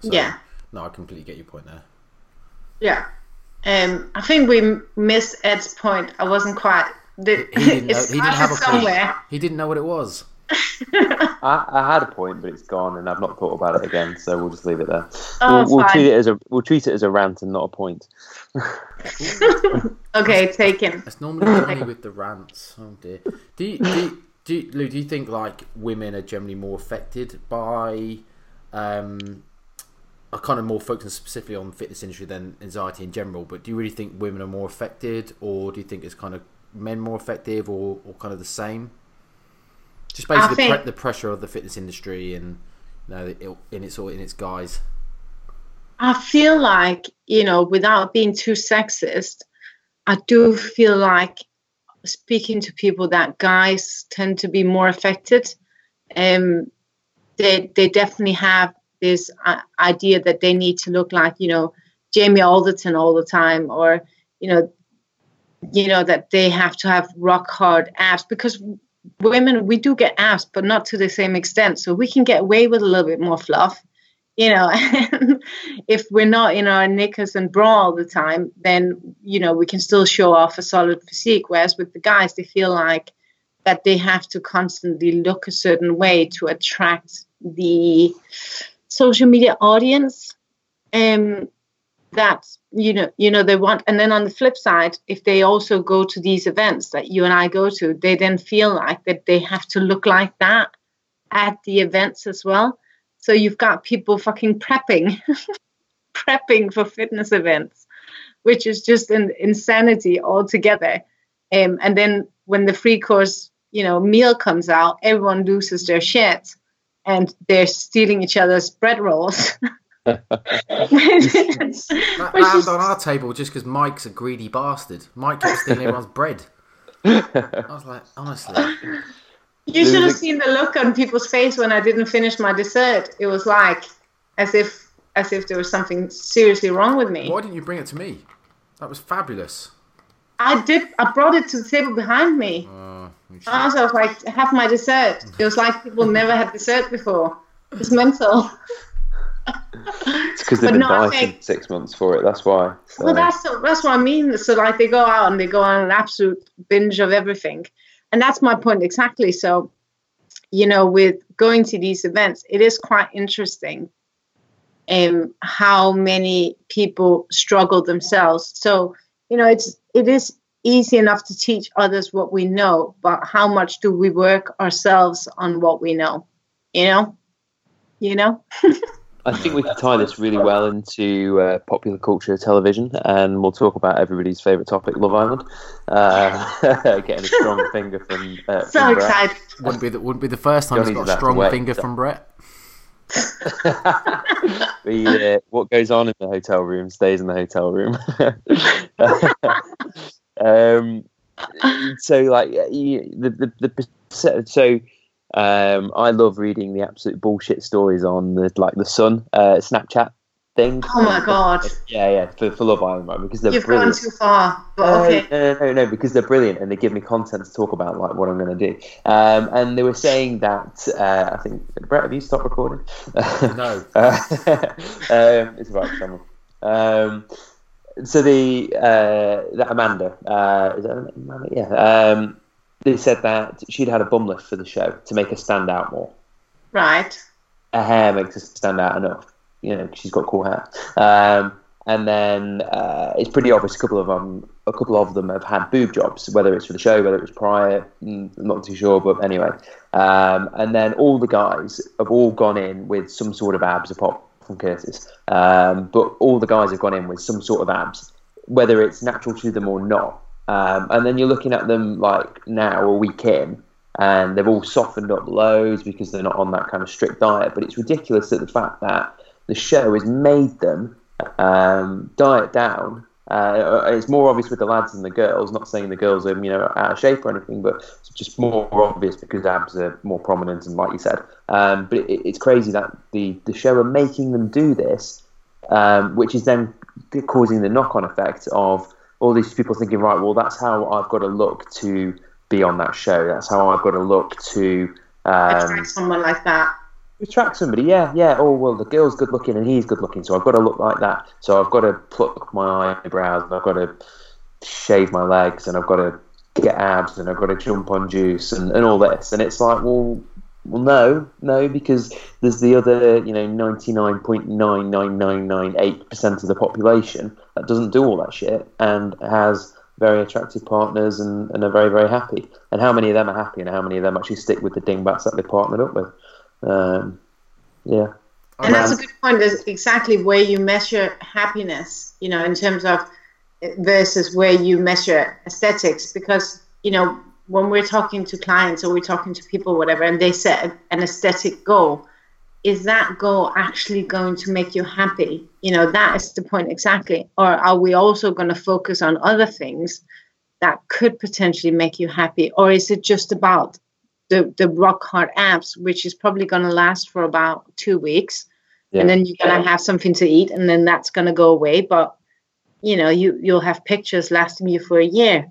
So, Yeah. No, I completely get your point there. yeah um i think we missed ed's point i wasn't quite the, He didn't know. He didn't have a started somewhere point. He didn't know what it was. I, I had a point, but it's gone, and I've not thought about it again. So we'll just leave it there. Oh, we'll, we'll treat it as a we'll treat it as a rant and not a point. okay taken It's normally Johnny with the rants. Oh dear. Do you, do you, do you, Lou, do you think like women are generally more affected by um, are kind of more focused specifically on the fitness industry than anxiety in general. But do you really think women are more affected, or do you think it's kind of men more effective, or, or kind of the same? Just basically think- the, pre- the pressure of the fitness industry and you know it, in its or in its guise. I feel like, you know, without being too sexist, I do feel like speaking to people that guys tend to be more affected. Um, they they definitely have this uh, idea that they need to look like, you know, Jamie Alderton all the time, or you know, you know that they have to have rock hard abs because women we do get abs, but not to the same extent. So we can get away with a little bit more fluff you know if we're not in our knickers and bra all the time then you know we can still show off a solid physique whereas with the guys they feel like that they have to constantly look a certain way to attract the social media audience um that you know you know they want and then on the flip side if they also go to these events that you and I go to they then feel like that they have to look like that at the events as well so you've got people fucking prepping, prepping for fitness events, which is just an insanity altogether. Um, and then when the free course, you know, meal comes out, everyone loses their shit, and they're stealing each other's bread rolls. That Which land on our table just because Mike's a greedy bastard. Mike kept stealing everyone's bread. I was like, honestly, You should have seen the look on people's face when I didn't finish my dessert. It was like as if as if there was something seriously wrong with me. why didn't you bring it to me? That was fabulous. I did. I brought it to the table behind me. Uh, you should- I was like, have my dessert. It was like people never had dessert before. It's mental. It's because they've been no, think- six months for it. That's why. So, Well, that's that's what I mean. So like they go out and they go on an absolute binge of everything, and that's my point exactly. So, you know, with going to these events, it is quite interesting, um, how many people struggle themselves. So, you know, it's it is easy enough to teach others what we know, but how much do we work ourselves on what we know? You know, you know. I think we can tie this really well into uh, popular culture television, and we'll talk about everybody's favourite topic, Love Island. Uh, getting a strong finger from. Uh, So from Brett. excited. wouldn't be the, wouldn't be the first time Johnny's he's got a strong finger from Brett. the, uh, what goes on in the hotel room stays in the hotel room. um, so, like, you, the, the the so um, I love reading the absolute bullshit stories on the like the Sun uh, Snapchat thing. Oh my god, Yeah, yeah, for, for Love Island, right? Because they're you've brilliant. gone too far. But No, okay. No, no, no, no, because they're brilliant and they give me content to talk about, like what I'm going to do. Um, and they were saying that uh, I think Brett, have you stopped recording? No. Uh, um, it's about someone. Um, so the uh, that Amanda, uh, is that Amanda? Yeah. Um, they said that she'd had a bum lift for the show to make her stand out more. Right. Her hair makes her stand out enough. You know, she's got cool hair. Um, and then uh, it's pretty obvious. A couple of them, a couple of them have had boob jobs, whether it's for the show, whether it was prior. mm, I'm not too sure, but anyway. Um, and then all the guys have all gone in with some sort of abs, apart from Curtis. Um, but all the guys have gone in with some sort of abs, whether it's natural to them or not. Um, and then you're looking at them like now, a week in, and they've all softened up loads because they're not on that kind of strict diet. But it's ridiculous that the fact that the show has made them um, diet down. Uh, it's more obvious with the lads than the girls. Not saying the girls are you know out of shape or anything, but it's just more obvious because abs are more prominent and like you said. Um, but it, it's crazy that the the show are making them do this, um, which is then causing the knock on effect of all these people thinking, right, well, that's how I've got to look to be on that show. That's how I've got to look to um, Attract someone like that. attract somebody. Yeah, yeah. Oh well, the girl's good looking and he's good looking, so I've got to look like that. So I've got to pluck my eyebrows, and I've got to shave my legs, and I've got to get abs, and I've got to jump on juice, and, and all this. And it's like, well, well, no, no, because there's the other, you know, ninety nine point nine nine nine nine eight percent of the population that doesn't do all that shit and has very attractive partners and, and are very very happy. And how many of them are happy, and how many of them actually stick with the dingbats that they partnered up with? Um, yeah. and that's a good point. Is exactly where you measure happiness. You know, in terms of versus where you measure aesthetics, because you know when we're talking to clients or we're talking to people, whatever, and they set an aesthetic goal, is that goal actually going to make you happy? You know, that is the point exactly. Or are we also going to focus on other things that could potentially make you happy? Or is it just about the, the rock hard abs, which is probably going to last for about two weeks? Yeah. And then you're going to have something to eat, and then that's going to go away. But, you know, you, you'll have pictures lasting you for a year.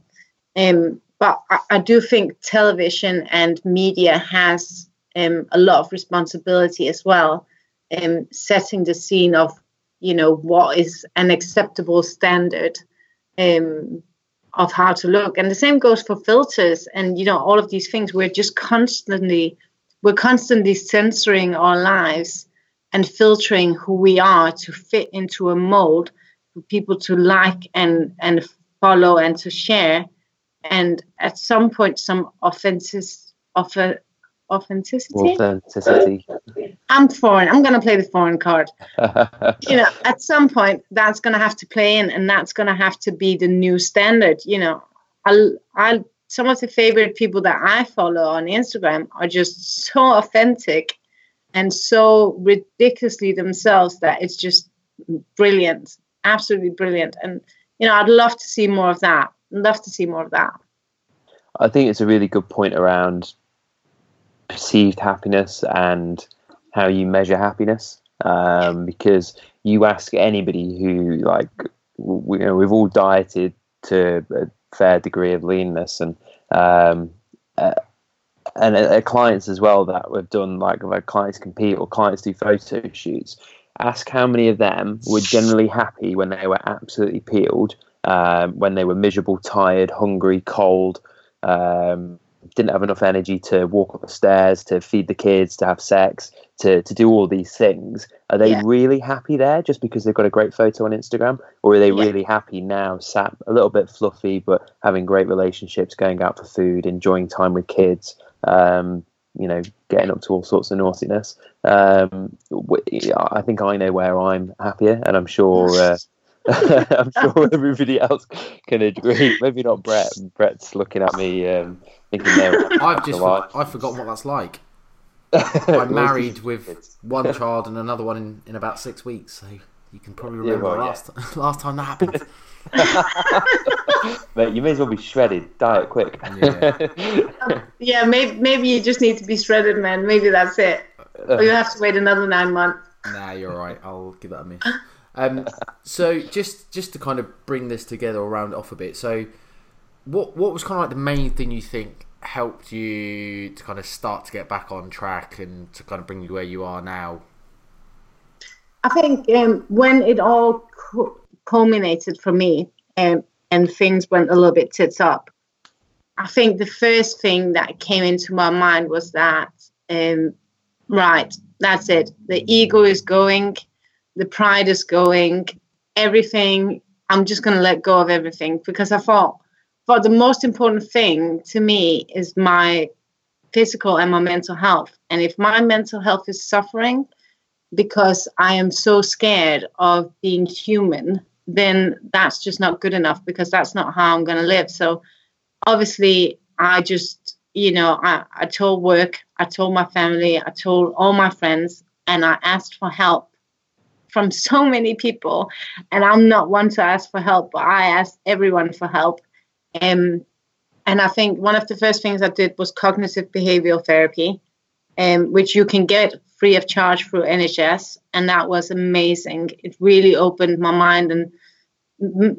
Um, but I, I do think television and media has um, a lot of responsibility as well, um, setting the scene of you know what is an acceptable standard um, of how to look, and the same goes for filters and you know all of these things. We're just constantly we're constantly censoring our lives and filtering who we are to fit into a mold for people to like and and follow and to share and at some point some offenses offer authenticity? Authenticity. I'm foreign. I'm going to play the foreign card. You know at some point that's going to have to play in and that's going to have to be the new standard you know. I i some of the favorite people that i follow on instagram are just so authentic and so ridiculously themselves that it's just brilliant absolutely brilliant. And you know i'd love to see more of that love to see more of that. I think it's a really good point around perceived happiness and how you measure happiness. Um, because you ask anybody who, like, we, you know, we've all dieted to a fair degree of leanness, and um, uh, and uh, clients as well that we've done like where clients compete or clients do photo shoots. Ask how many of them were generally happy when they were absolutely peeled um, when they were miserable, tired, hungry, cold, um, didn't have enough energy to walk up the stairs, to feed the kids, to have sex, to, to do all these things. Are they yeah. really happy there just because they've got a great photo on Instagram? Or are they yeah. really happy now, sat a little bit fluffy, but having great relationships, going out for food, enjoying time with kids? Um, you know, getting up to all sorts of naughtiness. Um, I think I know where I'm happier, and I'm sure uh, I'm sure everybody else can agree. Maybe not Brett. Brett's looking at me um, thinking there. I've just for, I've forgotten what that's like. I'm married with one child and another one in, in about six weeks, so you can probably remember yeah, well, last yeah. last time that happened. Mate, you may as well be shredded. Diet quick. Yeah. yeah, maybe maybe you just need to be shredded, man. Maybe that's it. Or you have to wait another nine months. Nah, you're right. I'll give that a miss. Um, so just just to kind of bring this together or round it off a bit. So what what was kind of like the main thing you think helped you to kind of start to get back on track and to kind of bring you where you are now? I think um, when it all culminated for me um, and things went a little bit tits up, I think the first thing that came into my mind was that, um, right, that's it. The ego is going the pride is going, everything. I'm just going to let go of everything because I thought, but the most important thing to me is my physical and my mental health. And if my mental health is suffering because I am so scared of being human, then that's just not good enough because that's not how I'm going to live. So obviously, I just, you know, I, I told work, I told my family, I told all my friends, and I asked for help from so many people, and I'm not one to ask for help, but I asked everyone for help. Um, and I think one of the first things I did was cognitive behavioral therapy, um, which you can get free of charge through NHS, and that was amazing. It really opened my mind and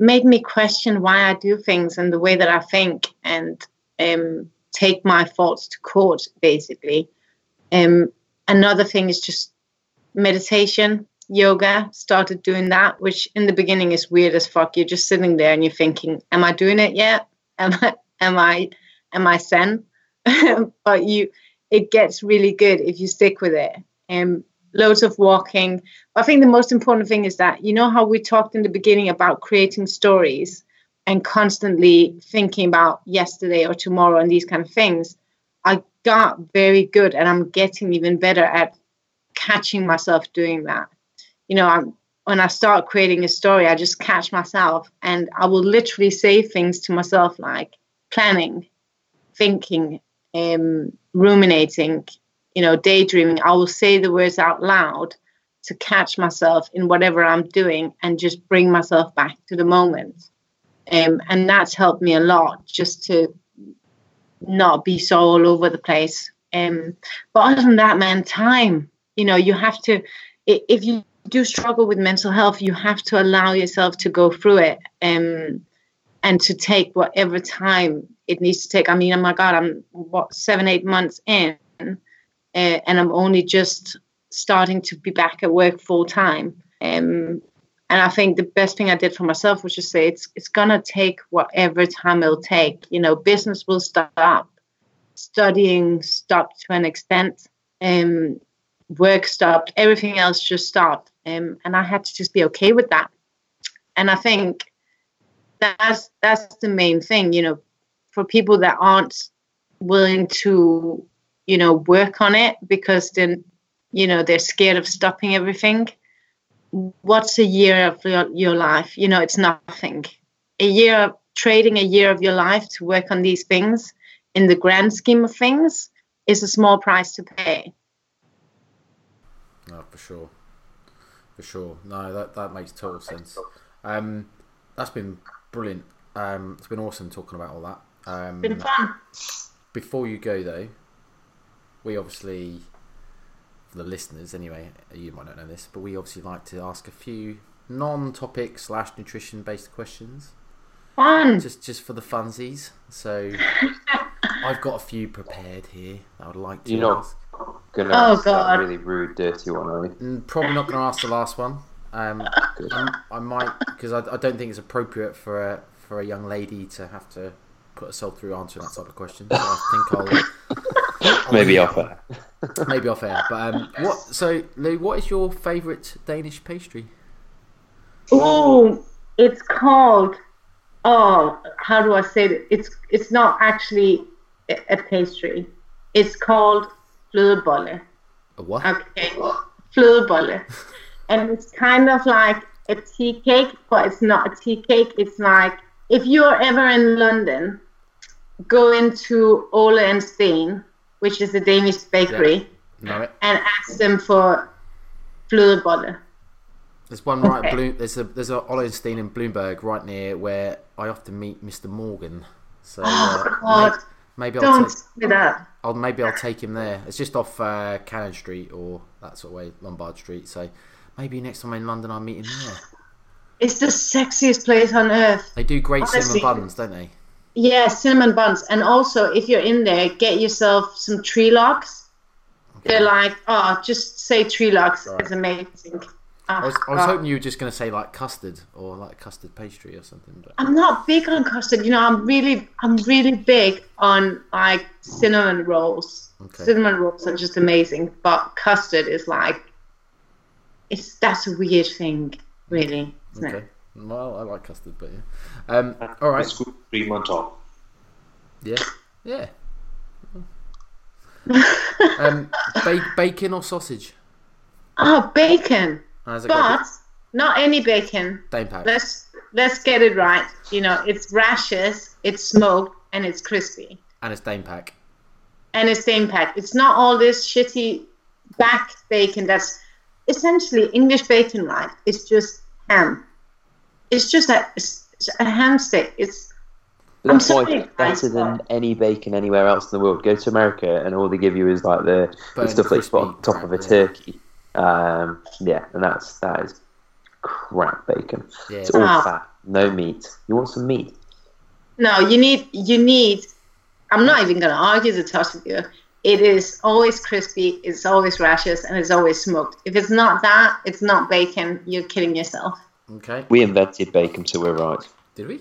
made me question why I do things and the way that I think, and um, take my thoughts to court, basically. Um, another thing is just meditation yoga, started doing that, which in the beginning is weird as fuck. You're just sitting there and you're thinking, Am I doing it yet? Am I am I am I zen? but you it gets really good if you stick with it. And um, loads of walking. I think the most important thing is that you know how we talked in the beginning about creating stories and constantly thinking about yesterday or tomorrow and these kind of things. I got very good and I'm getting even better at catching myself doing that. You know, I'm, when I start creating a story, I just catch myself and I will literally say things to myself like planning, thinking, um, ruminating, you know, daydreaming. I will say the words out loud to catch myself in whatever I'm doing and just bring myself back to the moment. Um, and that's helped me a lot just to not be so all over the place. Um, but other than that, man, time. You know, you have to. If you do struggle with mental health, you have to allow yourself to go through it, um, and to take whatever time it needs to take. I mean, oh my God, I'm what seven, eight months in, uh, and I'm only just starting to be back at work full time. Um, and I think the best thing I did for myself was just say it's it's gonna take whatever time it'll take. You know, business will stop, studying stopped to an extent, um, work stopped, everything else just stopped, um, and I had to just be okay with that. And I think that's that's the main thing. You know, for people that aren't willing to, you know, work on it because then, you know, they're scared of stopping everything what's a year of your, your life? You know, it's nothing. A year of trading a year of your life to work on these things in the grand scheme of things is a small price to pay. No, for sure. For sure. No, that, that makes total sense. Um, that's been brilliant. Um, it's been awesome talking about all that. Um, been fun. Before you go, though, we obviously for the listeners anyway, you might not know this, but we obviously like to ask a few non-topic slash nutrition based questions. Fun. Just just for the funsies. So I've got a few prepared here. I would like to. You're not ask. Gonna Oh, ask that God. really rude, dirty one, are you? Mm, Probably not going to ask the last one. Um, I, I might because I, I don't think it's appropriate for a for a young lady to have to put herself through answering that type of question. So I think I'll Maybe off air. maybe off air. But um, what? So Lou, what is your favourite Danish pastry? Oh, it's called. Oh, how do I say it? It's it's not actually a, a pastry. It's called flødebolle. A what? Okay, flødebolle, and it's kind of like a tea cake, but it's not a tea cake. It's like if you're ever in London, go into Ole and Steen, which is a Danish bakery, it. and ask them for flødebolle. There's one right. Okay. Blue, there's a there's a Ole and Steen in Bloomberg right near where I often meet Mr. Morgan. So Oh uh, God! may- maybe I'll Don't take. I'll maybe I'll take him there. It's just off uh, Cannon Street or that sort of way, Lombard Street. So maybe next time I'm in London I'll meet him there. It's the sexiest place on earth. They do great Honestly. cinnamon buns, don't they? Yeah, cinnamon buns. And also, if you're in there, get yourself some tree logs. They're like, oh, just say tree logs. Right. It's amazing. I was, I was Oh, hoping you were just going to say like custard or like custard pastry or something. But I'm not big on custard. You know, I'm really, I'm really big on like cinnamon rolls. Okay. Cinnamon rolls are just amazing, but custard is like, it's that's a weird thing, really. Isn't okay. it? Well, I like custard, but yeah. Um, all right. Scoop cream on top. Yeah. Yeah. um, ba- bacon or sausage? Oh, bacon, How's it go? but not any bacon. Danepak. let's let's get it right. You know, it's rashes, it's smoked, and it's crispy, And it's Danepak. and it's Danepak. It's not all this shitty back bacon. That's essentially English bacon, right? It's just ham. It's just a, it's a ham stick. It's But I'm that's why sorry, it's better than any bacon anywhere else in the world. Go to America and all they give you is like the, the stuff they put on top of a crap, yeah. turkey. Um, yeah, and that's that is crap bacon. Yeah. It's all Ah. fat, no meat. You want some meat? no. You need you need. I'm not even going to argue the toss with you. It is always crispy. It's always rashes, and it's always smoked. If it's not that, it's not bacon. You're kidding yourself. Okay. We invented bacon, so we're right. Did we?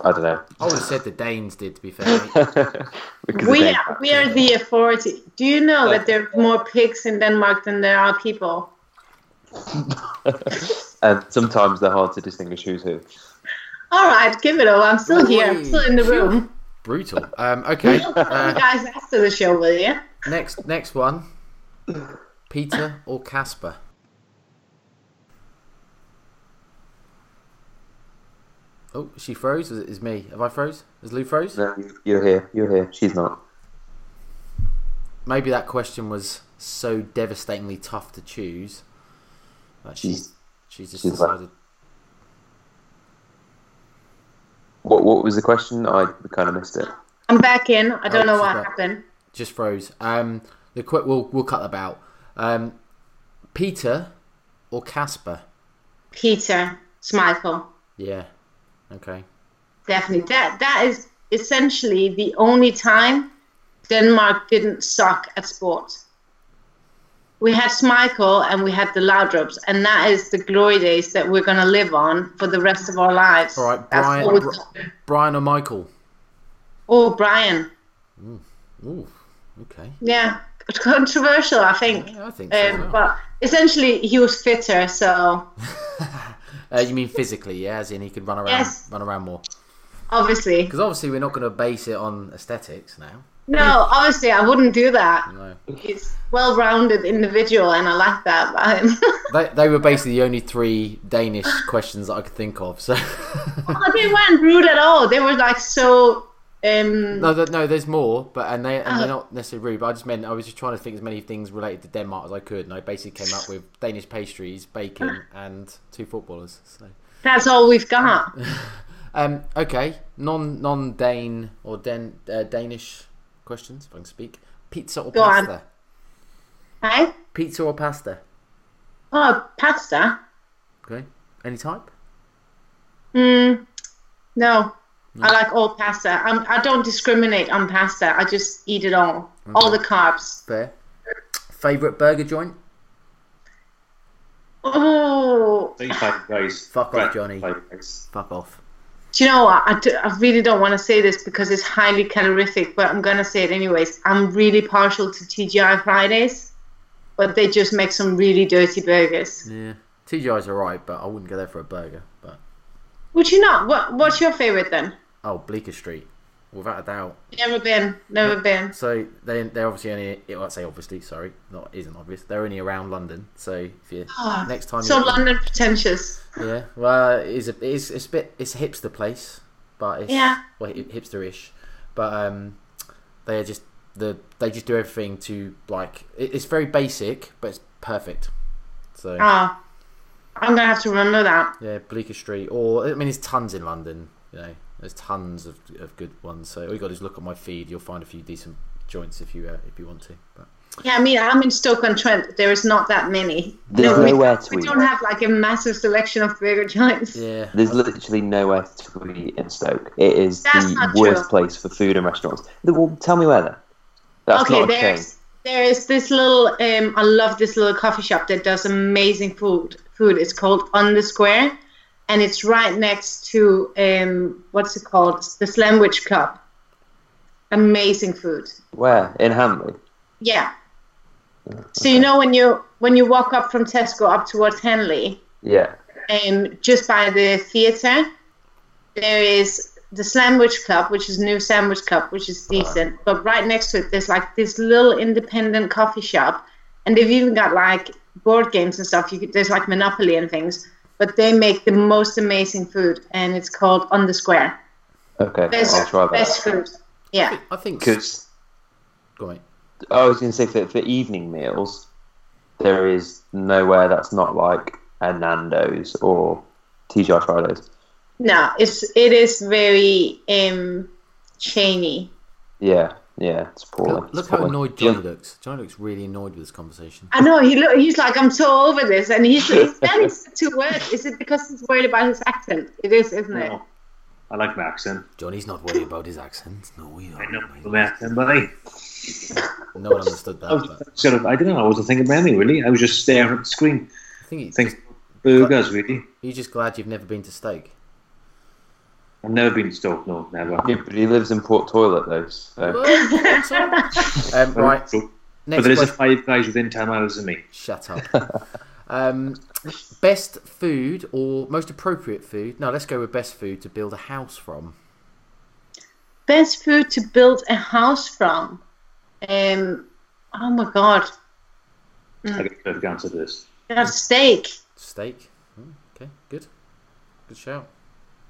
I don't know. I would have said the Danes did, to be fair. We are, we are the authority. Do you know that there are more pigs in Denmark than there are people? and sometimes they're hard to distinguish who's who. All right, give it all. I'm still here. I'm still in the room. Brutal. Um, okay. You Uh, guys after the show, will you? next, next one. Peter or Kasper? Oh, she froze. Is, is me? Have I froze? Is Lou froze? No, you're here. You're here. She's not. Maybe that question was so devastatingly tough to choose that she's She's- she's just she's decided. What What was the question? I kind of missed it. I'm back in. I don't Oh, know what back. happened. Just froze. Um, the quick. We'll we'll cut that out. Um, Peter or Kasper? Peter Schmeichel. Yeah. Okay. Definitely. That that is essentially the only time Denmark didn't suck at sport. We had Schmeichel and we had the Laudrups, and that is the glory days that we're going to live on for the rest of our lives. All right, Brian- Brian or Michael? oh, Brian. Ooh. Okay. Yeah, controversial, I think. Yeah, I think so. Um, but essentially, he was fitter, so Uh, you mean physically, yeah? As in he could run around, Yes. run around more. obviously. Because obviously we're not going to base it on aesthetics now. No, obviously, I wouldn't do that. No. He's well-rounded individual, and I like that about him. They, they were basically the only three Danish questions that I could think of. So oh, they weren't rude at all. They were like so. Um, no, th- no, there's more, but and they and they're Oh. not necessarily rude. But I just meant I was just trying to think as many things related to Denmark as I could, and I basically came up with Danish pastries, bacon, and two footballers. So that's all we've got. um, okay, non non Dane or Den uh, Danish questions if I can speak. Pizza or Go on. pasta? Hey? Pizza or pasta? Oh, pasta. Okay, any type? Mm, no, I like all pasta. I'm, I don't discriminate on pasta. I just eat it all. All the carbs. Fair. Favorite burger joint? Oh, Say guys. Fuck off, Johnny. Five. Fuck off. do you know what? I, do, I really don't want to say this because it's highly calorific, but I'm going to say it anyways. I'm really partial to TGI Fridays, but they just make some really dirty burgers. Yeah, TGI's alright, but I wouldn't go there for a burger. But Would you not? What, what's your favorite then? Oh, Bleecker Street, without a doubt. Never been. Never been. So they they're obviously only. Well, I say obviously. Sorry, not isn't obvious. They're only around London. So if you Oh, next time, So London pretentious. Yeah, well, it is a, it is it's a bit it's a hipster place, but it's Yeah. well hi- hipster-ish, but um, they are just the they just do everything to like it, it's very basic, but it's perfect. So Oh, I'm gonna have to remember that. yeah, Bleecker Street, or I mean, there's tons in London. You know, there's tons of, of good ones. So all you got to do is look at my feed. You'll find a few decent joints if you uh, if you want to. But Yeah, I mean, I'm in Stoke on Trent. There is not that many. There's we, nowhere to we eat. don't have like a massive selection of burger joints. yeah, There's literally nowhere to eat in Stoke. It is That's the worst true. place for food and restaurants. Well, tell me where then. That's okay, not a chain. there's there is this little. Um, I love this little coffee shop that does amazing food. Food. It's called On the Square, and it's right next to um, what's it called? The Slamwich Club. Amazing food. Where? In Hanley? Yeah. So you know when you when you walk up from Tesco up towards Hanley, Yeah. um, just by the theatre, there is the Sandwich Club, which is New Sandwich Club, which is decent. But right next to it, there's like this little independent coffee shop, and they've even got like board games and stuff. You could, there's like Monopoly and things, but they make the most amazing food, and it's called On the Square. Okay, Best, I'll try that. best food. Yeah. I think. Because Go on. I was going to say for, for evening meals, there is nowhere that's not like a Nando's or TGI Fridays. No, it's it is very um chainy. Yeah, yeah, it's poorly. Look, It's look how poorly. annoyed Johnny looks. Johnny looks really annoyed with this conversation. I know he look, he's like I'm so over this, and he's he's barely said two words. Is it because he's worried about his accent? It is, isn't it? No. I like my accent. Johnny's not worried about his accent. No, he I know not. my accent, but I, No one understood that. I was But sort of, I don't know, I wasn't thinking about anything really. I was just staring at the screen, I think he, thinking burgers really. you're just glad you've never been to Stoke. I've never been to Stoke, no, never. Yeah, but he lives in Port Toilet though. So. um, right. But Next there is a five guys within ten miles of me. Shut up. um, best food or most appropriate food? No, let's go with best food to build a house from. Best food to build a house from. Um, oh my god. I get the perfect answer to this. That's steak. Steak. Mm, okay, good. Good shout.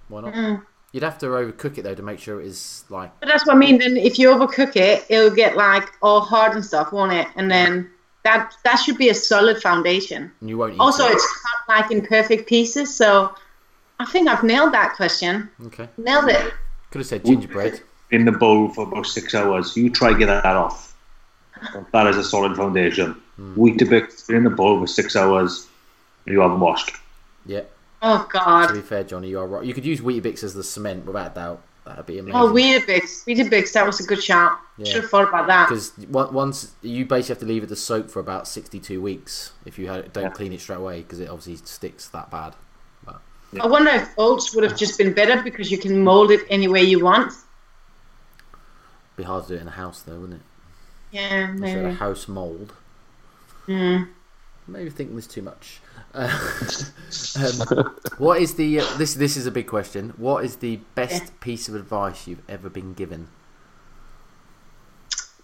Why not? Mm. You'd have to overcook it though to make sure it is like But that's what I mean. Then if you overcook it, it'll get like all hard and stuff, won't it? And then that that should be a solid foundation. and you won't eat Also, it. it's cut like in perfect pieces. So I think I've nailed that question. Okay. Nailed it. Could have said gingerbread. In the bowl for about six hours. You try to get that off. That is a solid foundation. Hmm. Weetabix in the bowl for six hours. You haven't washed. Yeah. Oh God! To be fair, Johnny, you are right. You could use Weetabix as the cement without a doubt. That'd be amazing. Oh, Weetabix. Weetabix. That was a good shout. Yeah. Should have thought about that. Because once you basically have to leave it to soak for about sixty-two weeks if you had, don't Yeah. clean it straight away because it obviously sticks that bad. I wonder if oats would have just been better because you can mold it any way you want. Be hard to do it in a house though, wouldn't it? Yeah, If you had a maybe. house mold. Mm. Maybe thinking this too much. Um, what is the uh, this? This is a big question. What is the best piece of advice you've ever been given?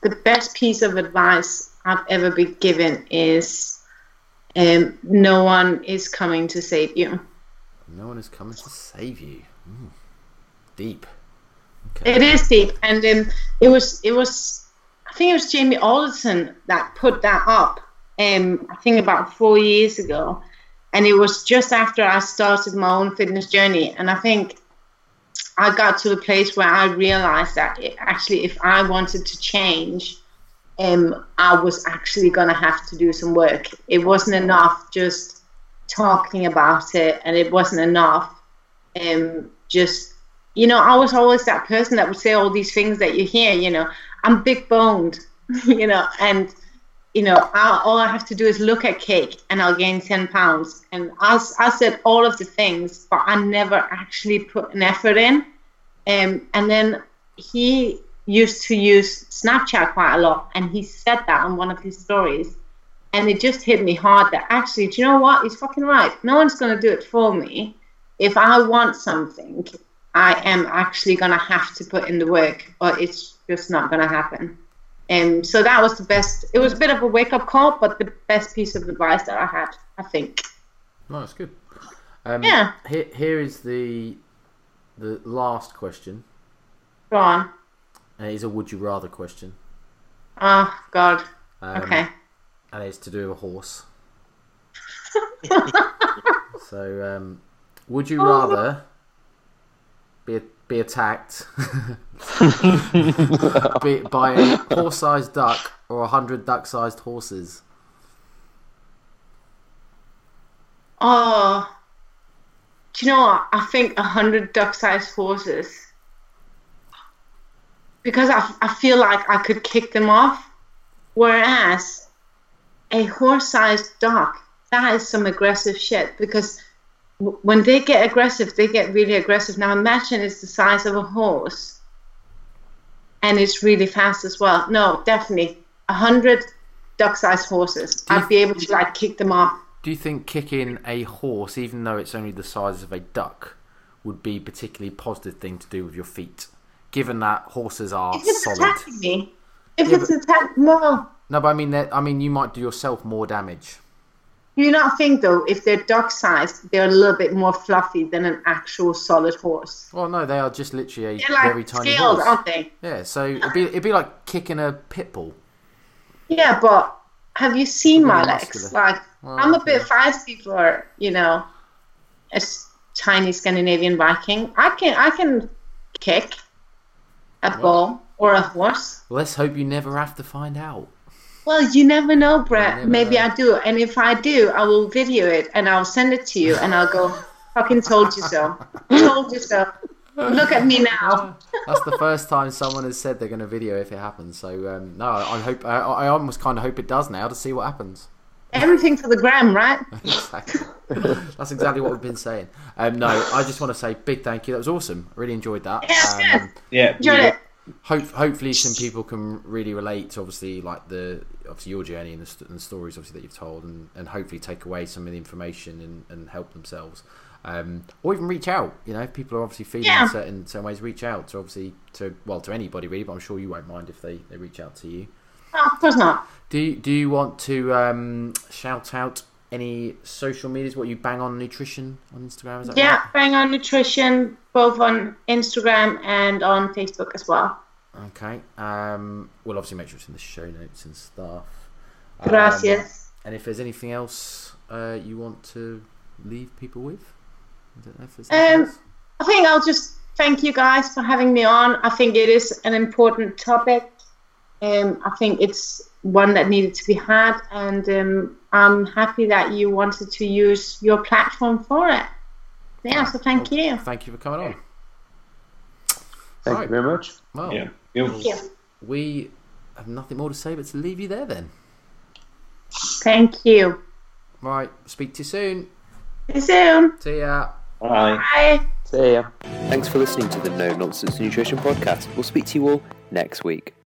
The best piece of advice I've ever been given is um, no one is coming to save you. No one is coming to save you. Mm. Deep. Okay. It is deep, and um, it was it was I think it was Jamie Alderton that put that up. Um, I think about four years ago, and it was just after I started my own fitness journey, and I think I got to a place where I realized that it, actually, if I wanted to change, um, I was actually gonna have to do some work. It wasn't enough just talking about it, and it wasn't enough um, just you know, I was always that person that would say all these things that you hear, you know, I'm big boned, you know, and, you know, I, all I have to do is look at cake and I'll gain 10 pounds. And I, said all of the things, but I never actually put an effort in. Um, and then he used to use Snapchat quite a lot, and he said that on one of his stories. And it just hit me hard that actually, do you know what? He's fucking right. No one's going to do it for me if I want something, I am actually going to have to put in the work, or it's just not going to happen. And so that was the best. It was a bit of a wake up call, but the best piece of advice that I had, I think. No, that's good. Um, Yeah. Here, here is the the last question. Go on. And it is a would you rather question. Oh, God. Um, Okay. And it's to do with a horse. so, um, would you rather be be attacked be, by a horse-sized duck or a hundred duck-sized horses? Oh. Do you know what? I think a hundred duck-sized horses. Because I, I feel like I could kick them off. Whereas a horse-sized duck, that is some aggressive shit. Because w- when they get aggressive, they get really aggressive. Now imagine it's the size of a horse, and it's really fast as well. No, definitely a hundred duck-sized horses. Do I'd be able to like kick them off. Do you think kicking a horse, even though it's only the size of a duck, would be a particularly positive thing to do with your feet? Given that horses are solid. If it's solid. attacking me, if Yeah, it's attacking, well, No, but I mean, that- I mean, you might do yourself more damage. Do you not think though, if they're duck sized, they're a little bit more fluffy than an actual solid horse? Well, no, they are just literally a like very tiny scaled, horse. aren't they? Yeah, so it'd be it'd be like kicking a pit bull. Yeah, but have you seen my legs? Like, Well, I'm a bit yeah. feisty for you know, a tiny Scandinavian Viking. I can I can kick a bull or a horse. Let's hope you never have to find out. Well, you never know, Brett. never Maybe know. I do. And if I do, I will video it and I'll send it to you and I'll go, fucking told you so. told you so. Look at me now. That's the first time someone has said they're going to video if it happens. So um, no, I I hope I, I almost kind of hope it does now to see what happens. Everything for the gram, right? exactly. That's exactly what we've been saying. Um, no, I just want to say big thank you. That was awesome. I really enjoyed that. Yeah, Um. Yeah. Enjoyed it. hope hopefully some people can really relate to obviously like the obviously your journey and the, st- and the stories obviously that you've told and, and hopefully take away some of the information and, and help themselves um, or even reach out you know if people are obviously feeling Yeah. in certain certain ways reach out to obviously to well to anybody really but I'm sure you won't mind if they, they reach out to you No, of course not. Do you, do you want to um, shout out any social medias? What you bang on nutrition on Instagram? Is that Yeah, right? Bang on Nutrition, both on Instagram and on Facebook as well. Okay. Um, we'll obviously make sure it's in the show notes and stuff. Um, Gracias. and if there's anything else uh, you want to leave people with, I don't know if there's Um, else. I think I'll just thank you guys for having me on. I think it is an important topic. Um, I think it's one that needed to be had, and um, I'm happy that you wanted to use your platform for it. Yeah, so thank you. Thank you for coming on. Thank Right. you very much. Well, Yeah. You Thank you. we have nothing more to say but to leave you there then. Thank you. Right. Speak to you soon. See you soon. See ya. Bye. Bye. See ya. Thanks for listening to the No Nonsense Nutrition Podcast. We'll speak to you all next week.